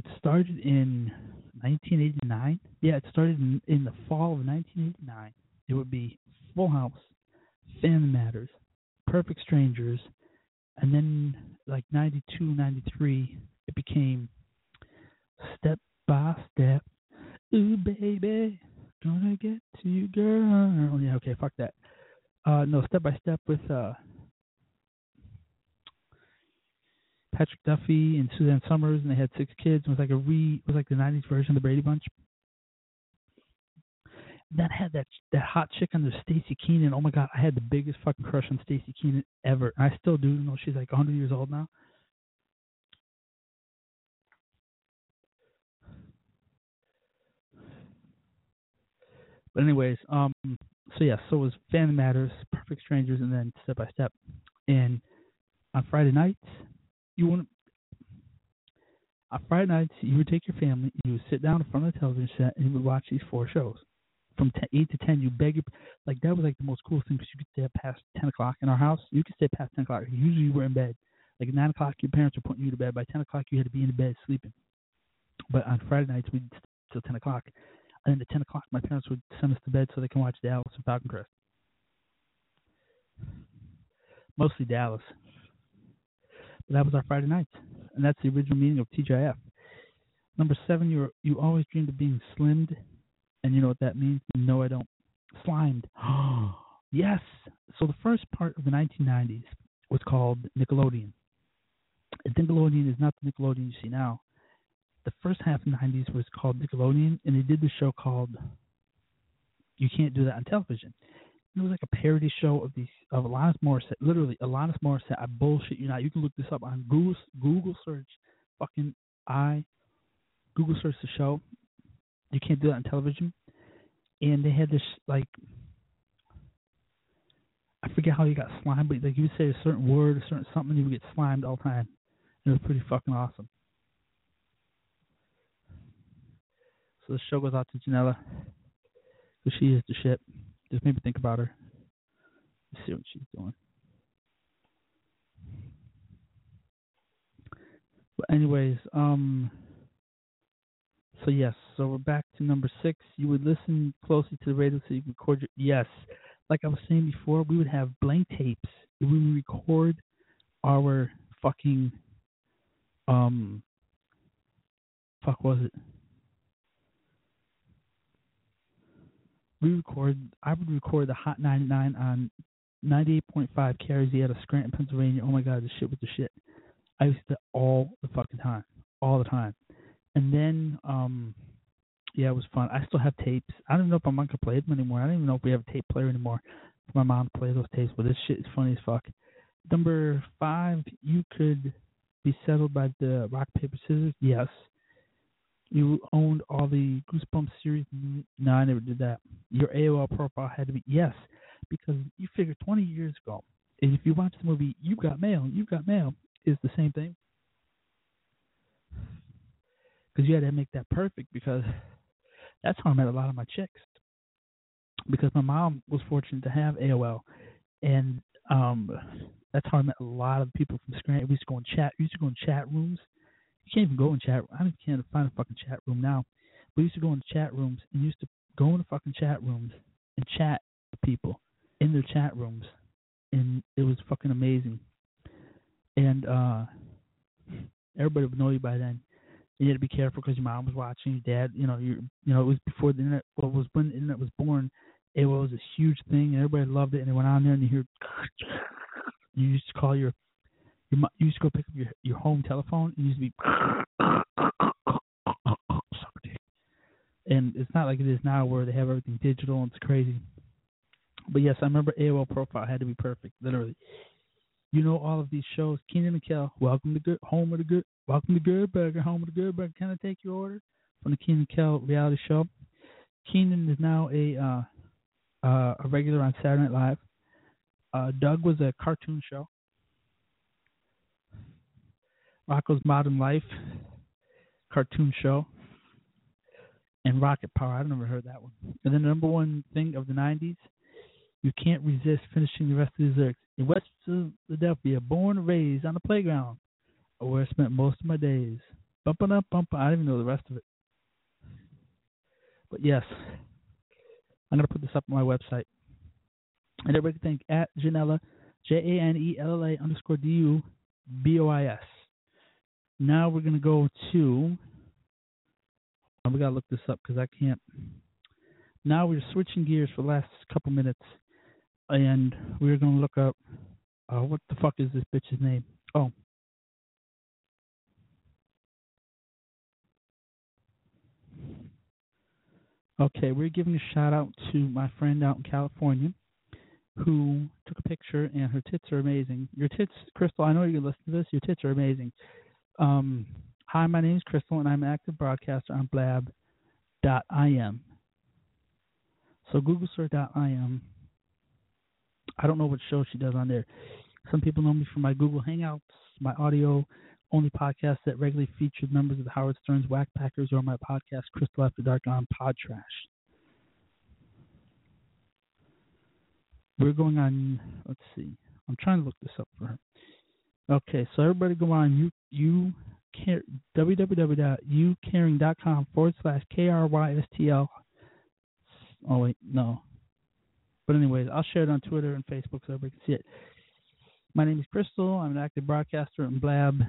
It started in 1989. Yeah, it started in, in the fall of 1989. It would be Full House, Family Matters, Perfect Strangers, and then like 92, 93, it became Step by Step. Ooh, baby, gonna get to you, girl. Yeah, okay, fuck that. Uh, no, Step by Step with uh, Patrick Duffy and Suzanne Somers, and they had six kids. It was like a re, it was like the '90s version of the Brady Bunch. That had that that hot chick on there, Staci Keanan. Oh my god, I had the biggest fucking crush on Staci Keanan ever. I still do. You know, she's like 100 years old now. But anyways, um, so yeah, so it was Family Matters, Perfect Strangers, and then Step by Step. And on Friday nights, you want on Friday nights you would take your family, you would sit down in front of the television set, and you would watch these four shows. From 10, eight to ten, you beg your like that was like the most cool thing because you could stay up past ten o'clock in our house. You could stay past ten o'clock. Usually you were in bed. Like nine o'clock, your parents were putting you to bed. By ten o'clock, you had to be in bed sleeping. But on Friday nights, we'd stay till ten o'clock, and then at ten o'clock, my parents would send us to bed so they can watch Dallas and Falcon Crest. Mostly Dallas. But that was our Friday nights, and that's the original meaning of TGIF. Number seven, you you always dreamed of being slimmed, and you know what that means? No, I don't. Slimed. yes. So the first part of the 1990s was called Nickelodeon. Nickelodeon is not the Nickelodeon you see now. The first half of the 90s was called Nickelodeon, and they did the show called You Can't Do That on Television. it was like a parody show of these of Alanis Morissette. Literally, Alanis Morissette. I bullshit you not. You can look this up on Google. Google search, fucking I. Google search the show. You can't do that on television. And they had this like, I forget how you got slimed, but like you would say a certain word, a certain something, you would get slimed all the time. It was pretty fucking awesome. So the show goes out to Janella, because she is the shit. Just made me think about her. Let's see what she's doing. But anyways, um so yes, so we're back to number six. You would listen closely to the radio so you can record your yes. Like I was saying before, we would have blank tapes. We would record our fucking um fuck was it? We record I would record the Hot 99 on 98.5 KRZ out of Scranton, Pennsylvania. Oh my god, this shit was the shit. I used to all the fucking time, all the time. And then, um, yeah, it was fun. I still have tapes. I don't even know if my mom can play them anymore. I don't even know if we have a tape player anymore for my mom to play those tapes. But this shit is funny as fuck. Number five, you could be settled by the rock paper scissors. Yes. You owned all the Goosebumps series. No, I never did that. Your AOL profile had to be yes, because you figure 20 years ago, if you watch the movie You Got Mail, You Got Mail is the same thing. Because you had to make that perfect because that's how I met a lot of my chicks. Because my mom was fortunate to have AOL, and um, that's how I met a lot of people from Scranton. We used to go in chat. We used to go in chat rooms. You can't even go in chat. I can't find a fucking chat room now. We used to go in chat rooms and used to go in the fucking chat rooms and chat with people in their chat rooms, and it was fucking amazing. And uh everybody would know you by then. You had to be careful because your mom was watching, your dad. You know, you you know it was before the internet. Well, it was when the internet was born. It was a huge thing, and everybody loved it. And they went on there and you hear. You used to call your you used to go pick up your your home telephone. It used to be. And it's not like it is now where they have everything digital and it's crazy. But yes, I remember AOL profile had to be perfect, literally. You know all of these shows. Kenan and Kel, welcome to good home of the good welcome to Good Burger, home of the Good Burger. Can I take your order? From the Kenan and Kel reality show. Kenan is now a uh uh a regular on Saturday Night Live. Uh Doug was a cartoon show. Rocko's Modern Life cartoon show. And Rocket Power. I've never heard that one. And then the number one thing of the nineties, you can't resist finishing the rest of these lyrics. In West Philadelphia, born and raised on the playground, where I spent most of my days. Bumping up, bumping. I don't even know the rest of it. But yes, I'm gonna put this up on my website. And everybody can think at Janella, J A N E L L A underscore D U B O I S. Now we're gonna go to. oh, we gotta look this up because I can't. Now we're switching gears for the last couple minutes, and we're gonna look up. Uh, what the fuck is this bitch's name? Oh. Okay, we're giving a shout out to my friend out in California who took a picture and her tits are amazing. Your tits, Crystal, I know you're gonna to this, your tits are amazing. Um, hi, my name is Crystal and I'm an active broadcaster on blab.im. So Google search .im. I don't know what show she does on there. Some people know me from my Google Hangouts, my audio only podcast that regularly featured members of the Howard Stern's Whack Packers or my podcast Crystal After Dark on Pod Trash. We're going on. Let's see. I'm trying to look this up for her. Okay, so everybody go on you you care www.youcaring.com forward slash k r y s t l. Oh wait, no. But anyways, I'll share it on Twitter and Facebook so everybody can see it. My name is Crystal. I'm an active broadcaster in Blab.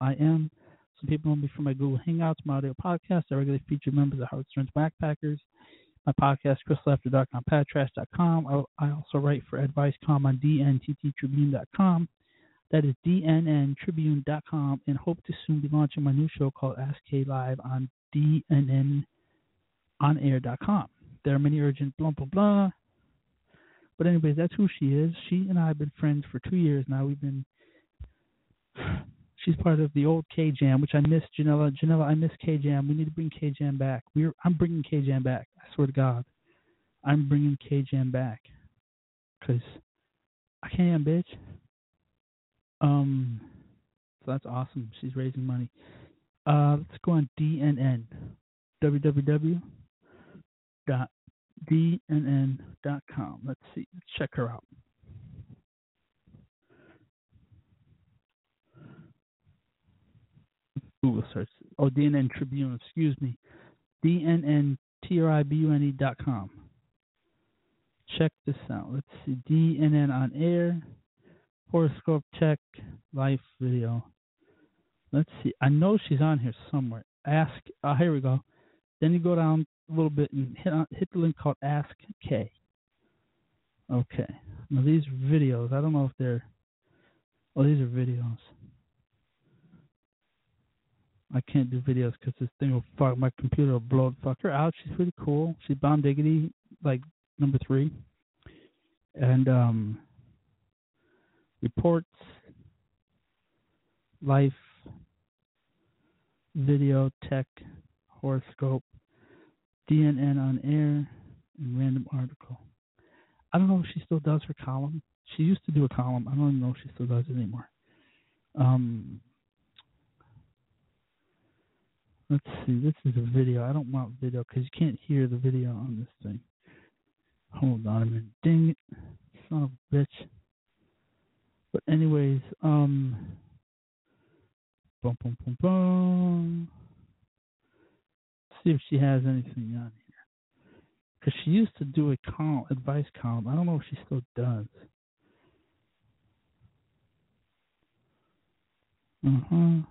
I am. Some people know me from my Google Hangouts, my audio podcast. I regularly feature members of Howard Stern's Backpackers. My podcast, crystalafterdark on podtrash.com. I, I also write for AdviceCom on dnntribune.com. That is dnntribune.com, and hope to soon be launching my new show called Ask K Live on dnnonair.com. There are many urgent blah blah blah. But anyways, that's who she is. She and I have been friends for two years now. We've been. She's part of the old K Jam, which I miss. Janella, Janella, I miss K Jam. We need to bring K Jam back. We're I'm bringing K Jam back. I swear to God, I'm bringing K Jam back. Cause I can't, bitch. Um, so that's awesome. She's raising money. Uh, let's go on DNN. www. dot DNN dot com. Let's see. Let's check her out. Google search. Oh, DNN Tribune. Excuse me. DNN T-R-I-B-U-N-E dot com. Check this out. Let's see. DNN on air. Horoscope check. Life video. Let's see. I know she's on here somewhere. Ask. Uh, here we go. Then you go down a little bit and hit on, hit the link called Ask K. Okay. Now these videos, I don't know if they're. Oh, these are videos. I can't do videos because this thing will fuck my computer will blow the fuck her out. She's pretty cool. She's Bomb Diggity, like number three, and um, reports, life, video, tech, horoscope, DNN on air, and random article. I don't know if she still does her column. She used to do a column. I don't even know if she still does it anymore. Um, let's see. This is a video. I don't want video because you can't hear the video on this thing. Hold on a minute. Dang it, son of a bitch. But anyways, um, boom, boom, boom, boom. See if she has anything on here. Because she used to do a column, advice column. I don't know if she still does. Uh huh.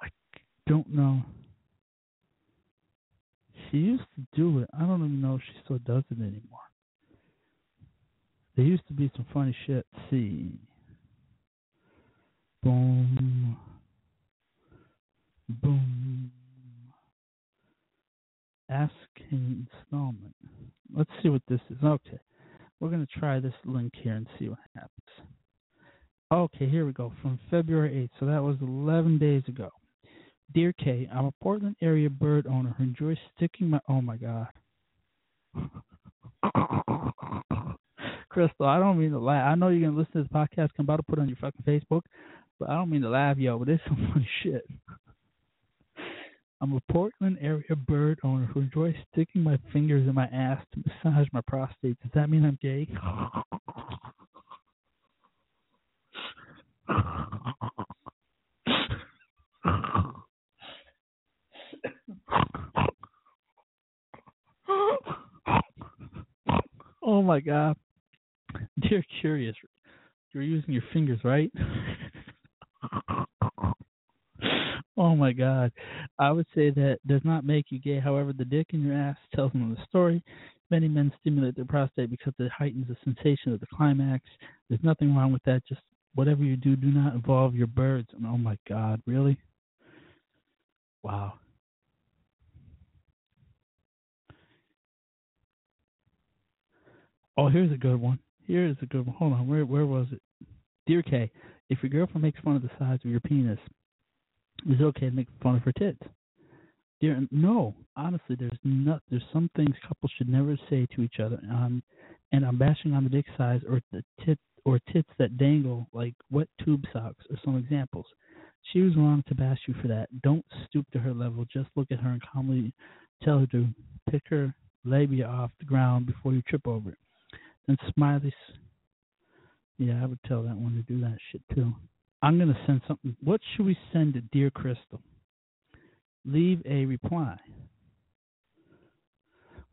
I don't know. She used to do it. I don't even know if she still does it anymore. There used to be some funny shit. See. Boom. Boom. Ask an installment. Let's see what this is. Okay. We're going to try this link here and see what happens. Okay, here we go. From February 8th. So that was 11 days ago. Dear Kay, I'm a Portland area bird owner who enjoys sticking my. Oh my God. Crystal, I don't mean to laugh. I know you're gonna listen to this podcast. I'm about to put it on your fucking Facebook, but I don't mean to laugh, yo. But it's some funny shit. I'm a Portland area bird owner who enjoys sticking my fingers in my ass to massage my prostate. Does that mean I'm gay? oh my god. Dear curious, you're using your fingers, right? oh my god. I would say that does not make you gay. However, the dick in your ass tells another story. Many men stimulate their prostate because it heightens the sensation of the climax. There's nothing wrong with that. Just whatever you do, do not involve your birds. And oh my god, really? Wow. Oh, here's a good one. Here is a good one. Hold on, where where was it? Dear K, if your girlfriend makes fun of the size of your penis, is it okay to make fun of her tits? Dear, no. Honestly, there's not. There's some things couples should never say to each other. Um, and I'm bashing on the dick size or the tit or tits that dangle like wet tube socks are some examples. She was wrong to bash you for that. Don't stoop to her level. Just look at her and calmly tell her to pick her labia off the ground before you trip over it. Then Smiley's. Yeah, I would tell that one to do that shit too. I'm gonna send something. What should we send to Dear Crystal? Leave a reply.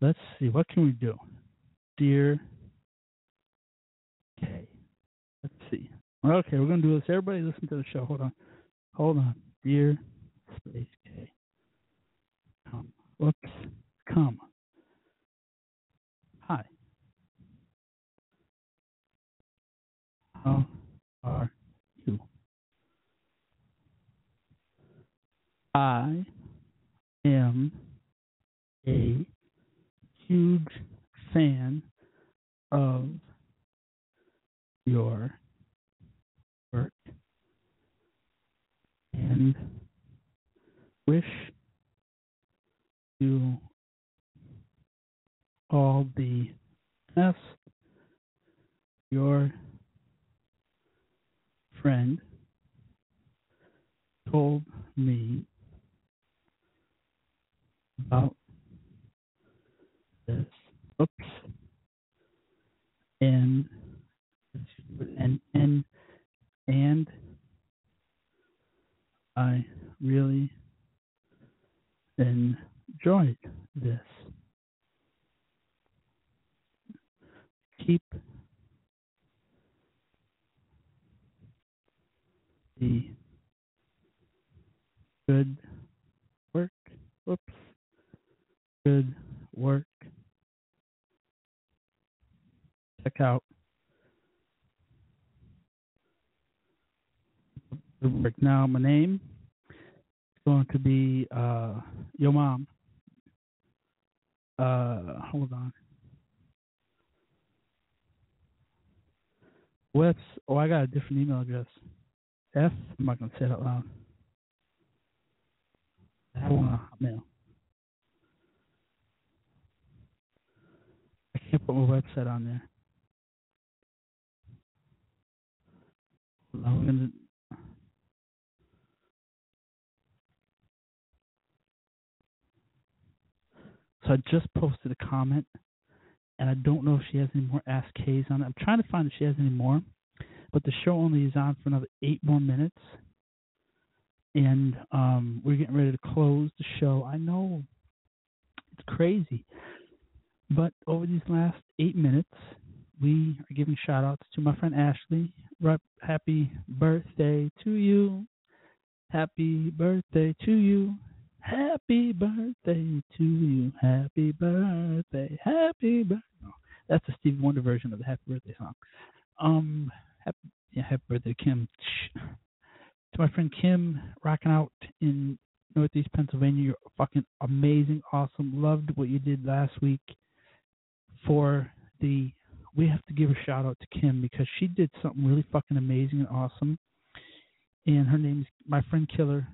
Let's see. What can we do? Dear K. Let's see. Okay, we're gonna do this. Everybody listen to the show. Hold on. Hold on. Dear space K. Comma. Whoops. Comma. Hi. How are you? I am a huge fan of your work and wish you all the best. Your friend told me about this. Oops. And and and and I really enjoyed this. Keep good work. Whoops. Good work. Check out work. Now, my name is going to be uh, Yo Mom. Uh, hold on. What's oh I got a different email address. F I'm not gonna say it out loud. I want a Hotmail. I can't put my website on there. I'm gonna So I just posted a comment, and I don't know if she has any more Ask K's on it. I'm trying to find if she has any more, but the show only is on for another eight more minutes, and um, we're getting ready to close the show. I know it's crazy, but over these last eight minutes, we are giving shout outs to my friend Ashley. Happy birthday to you. Happy birthday to you. Happy birthday to you. Happy birthday. Happy birthday. That's the Stevie Wonder version of the Happy Birthday song. Um, happy, happy birthday, Kim. To my friend Kim, rocking out in Northeast Pennsylvania. You're fucking amazing, awesome. Loved what you did last week for the. We have to give a shout out to Kim because she did something really fucking amazing and awesome. And her name is my friend Killer.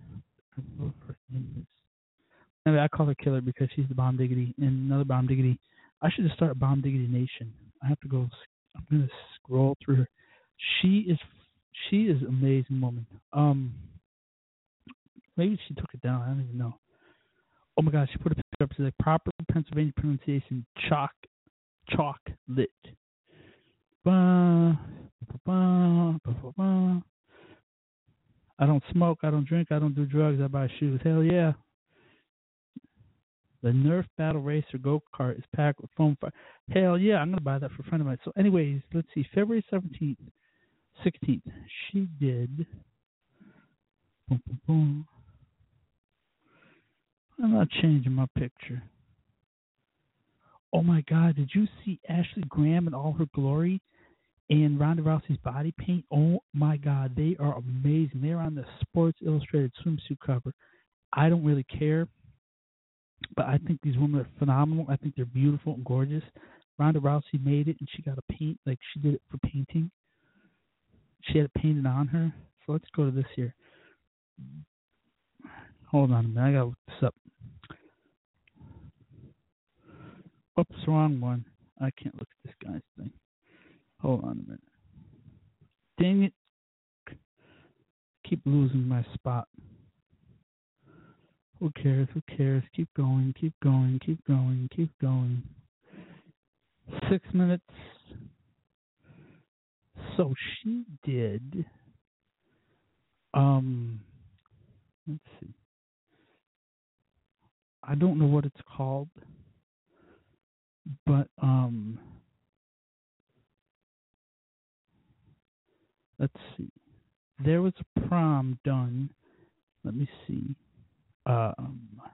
Anyway, I call her Killer because she's the Bomb Diggity and another Bomb Diggity. I should just start a Bomb Diggity Nation. I have to go. I'm gonna scroll through. She is she is an amazing woman. Um, maybe she took it down. I don't even know. Oh my God, she put a picture up. She's like proper Pennsylvania pronunciation, chalk, chalk lit. Ba, ba, ba. I don't smoke. I don't drink. I don't do drugs. I buy shoes. Hell yeah. The Nerf Battle Racer go kart is packed with foam fire. Hell yeah, I'm gonna buy that for a friend of mine. So, anyways, let's see. February seventeenth, sixteenth, she did. Boom, boom, boom. I'm not changing my picture. Oh my God! Did you see Ashley Graham in all her glory? And Ronda Rousey's body paint. Oh my God, they are amazing. They're on the Sports Illustrated swimsuit cover. I don't really care, but I think these women are phenomenal. I think they're beautiful and gorgeous. Ronda Rousey made it, and she got a paint like she did it for painting. She had it painted on her. So let's go to this here. Hold on a minute. I gotta look this up. Oops, wrong one. I can't look at this guy's thing. Hold on a minute. Dang it. Keep losing my spot. Who cares? Who cares? Keep going, keep going, keep going, keep going. Six minutes. So she did. Um, let's see. I don't know what it's called, but um, let's see. There was a prom done. Let me see. Um, I'm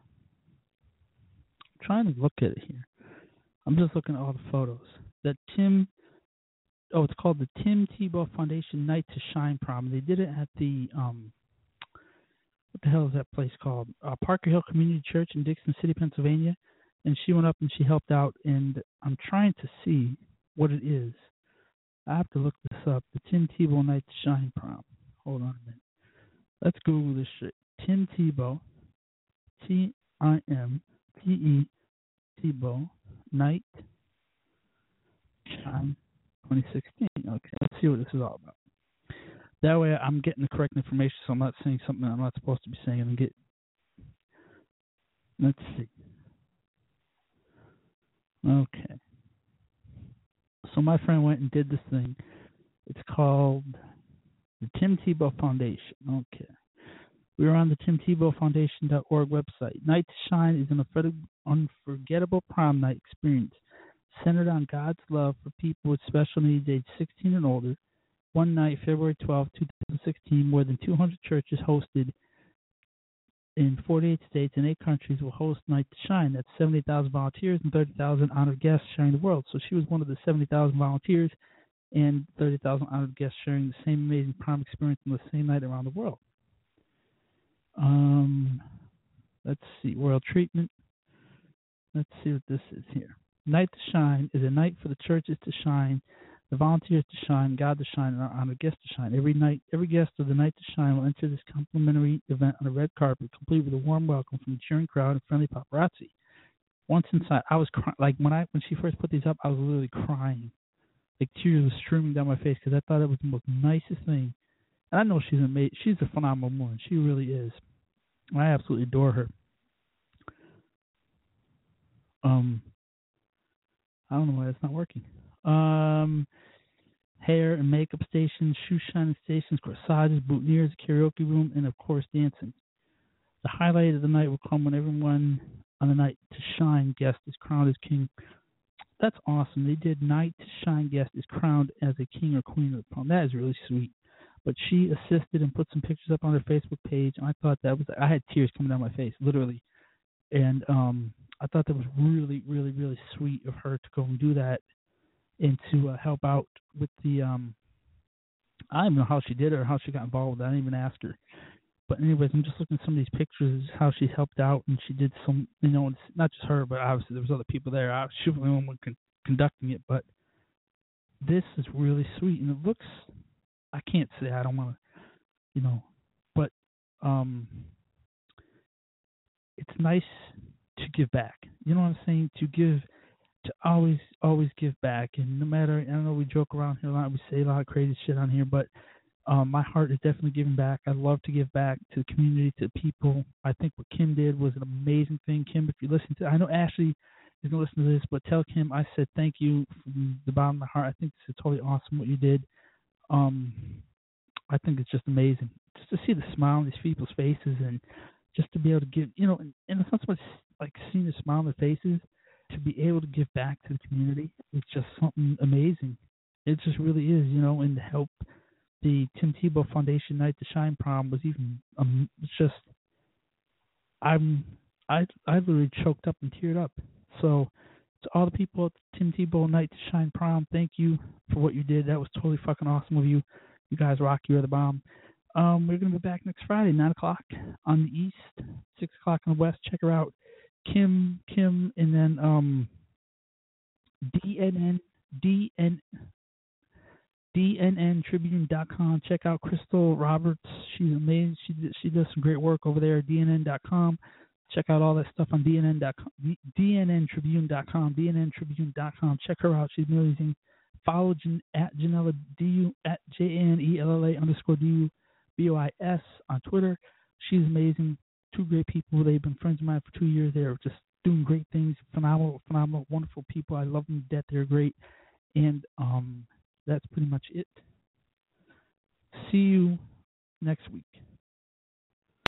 trying to look at it here. I'm just looking at all the photos. That Tim, oh, it's called the Tim Tebow Foundation Night to Shine prom. They did it at the um, what the hell is that place called? Uh, Parker Hill Community Church in Dickson City, Pennsylvania. And she went up and she helped out. And I'm trying to see what it is. I have to look this up. The Tim Tebow Night to Shine prom. Hold on a minute. Let's Google this shit. Tim Tebow, T I M T E Tebow Night Shine 2016. Okay, let's see what this is all about. That way, I'm getting the correct information, so I'm not saying something I'm not supposed to be saying. And get. Let's see. Okay. So my friend went and did this thing. It's called the Tim Tebow Foundation. Okay. We are on the Tim Tebow Foundation.org website. Night to Shine is an unforgettable prom night experience centered on God's love for people with special needs aged 16 and older. One night, February 12, 2016, more than 200 churches hosted in 48 states and eight countries will host Night to Shine. That's 70,000 volunteers and 30,000 honored guests sharing the world. So she was one of the 70,000 volunteers and 30,000 honored guests sharing the same amazing prom experience on the same night around the world. Um, let's see, world treatment. Let's see what this is here. Night to Shine is a night for the churches to shine, the volunteers to shine, God to shine, and our honored guests to shine. Every night, every guest of the Night to Shine will enter this complimentary event on a red carpet, complete with a warm welcome from a cheering crowd and friendly paparazzi. Once inside, I was cry- like when I when she first put these up, I was literally crying, like tears were streaming down my face because I thought it was the most nicest thing. And I know she's amazing. She's a phenomenal woman. She really is. I absolutely adore her. Um, I don't know why it's not working. Um, hair and makeup stations, shoe shining stations, corsages, boutonnieres, karaoke room, and of course dancing. The highlight of the night will come when everyone on the night to shine guest is crowned as king. That's awesome. They did night to shine guest is crowned as a king or queen of the. That is really sweet. But she assisted and put some pictures up on her Facebook page, and I thought that was I had tears coming down my face, literally. And um I thought that was really, really, really sweet of her to go and do that and to uh, help out with the um I don't know how she did it or how she got involved. I didn't even ask her. But anyways, I'm just looking at some of these pictures, how she helped out and she did some, you know, it's not just her, but obviously there was other people there. I, she was the only one con- conducting it, but this is really sweet and it looks. I can't say I don't want to, you know, but um, it's nice to give back. You know what I'm saying? To give, to always, always give back. And no matter, I don't know we joke around here a lot, we say a lot of crazy shit on here, but um, my heart is definitely giving back. I love to give back to the community, to the people. I think what Kim did was an amazing thing. Kim, if you listen to, I know Ashley is gonna listen to this, but tell Kim I said thank you from the bottom of my heart. I think this is totally awesome what you did. Um, I think it's just amazing just to see the smile on these people's faces and just to be able to give, you know, and, and it's not so much like seeing the smile on their faces, to be able to give back to the community. It's just something amazing. It just really is, you know, and to help the Tim Tebow Foundation Night to Shine prom was even um it's just I'm I I literally choked up and teared up. So to all the people at the Tim Tebow Night to Shine prom, thank you for what you did. That was totally fucking awesome of you. You guys rock. You're the bomb. Um, we're gonna be back next Friday, nine o'clock on the east, six o'clock on the west. Check her out, Kim, Kim, and then um, DNN, DN, DNNTribune.com. Check out Crystal Roberts. She's amazing. She she does some great work over there. at DNN.com. Check out all that stuff on DNN.com, DNNTribune.com, DNNTribune.com. Check her out. She's amazing. Follow Jan, at Janella Du at J A N E L L A underscore D U B O I S on Twitter. She's amazing. Two great people. They've been friends of mine for two years. They're just doing great things. Phenomenal, phenomenal, wonderful people. I love them to death. They're great. And um, that's pretty much it. See you next week.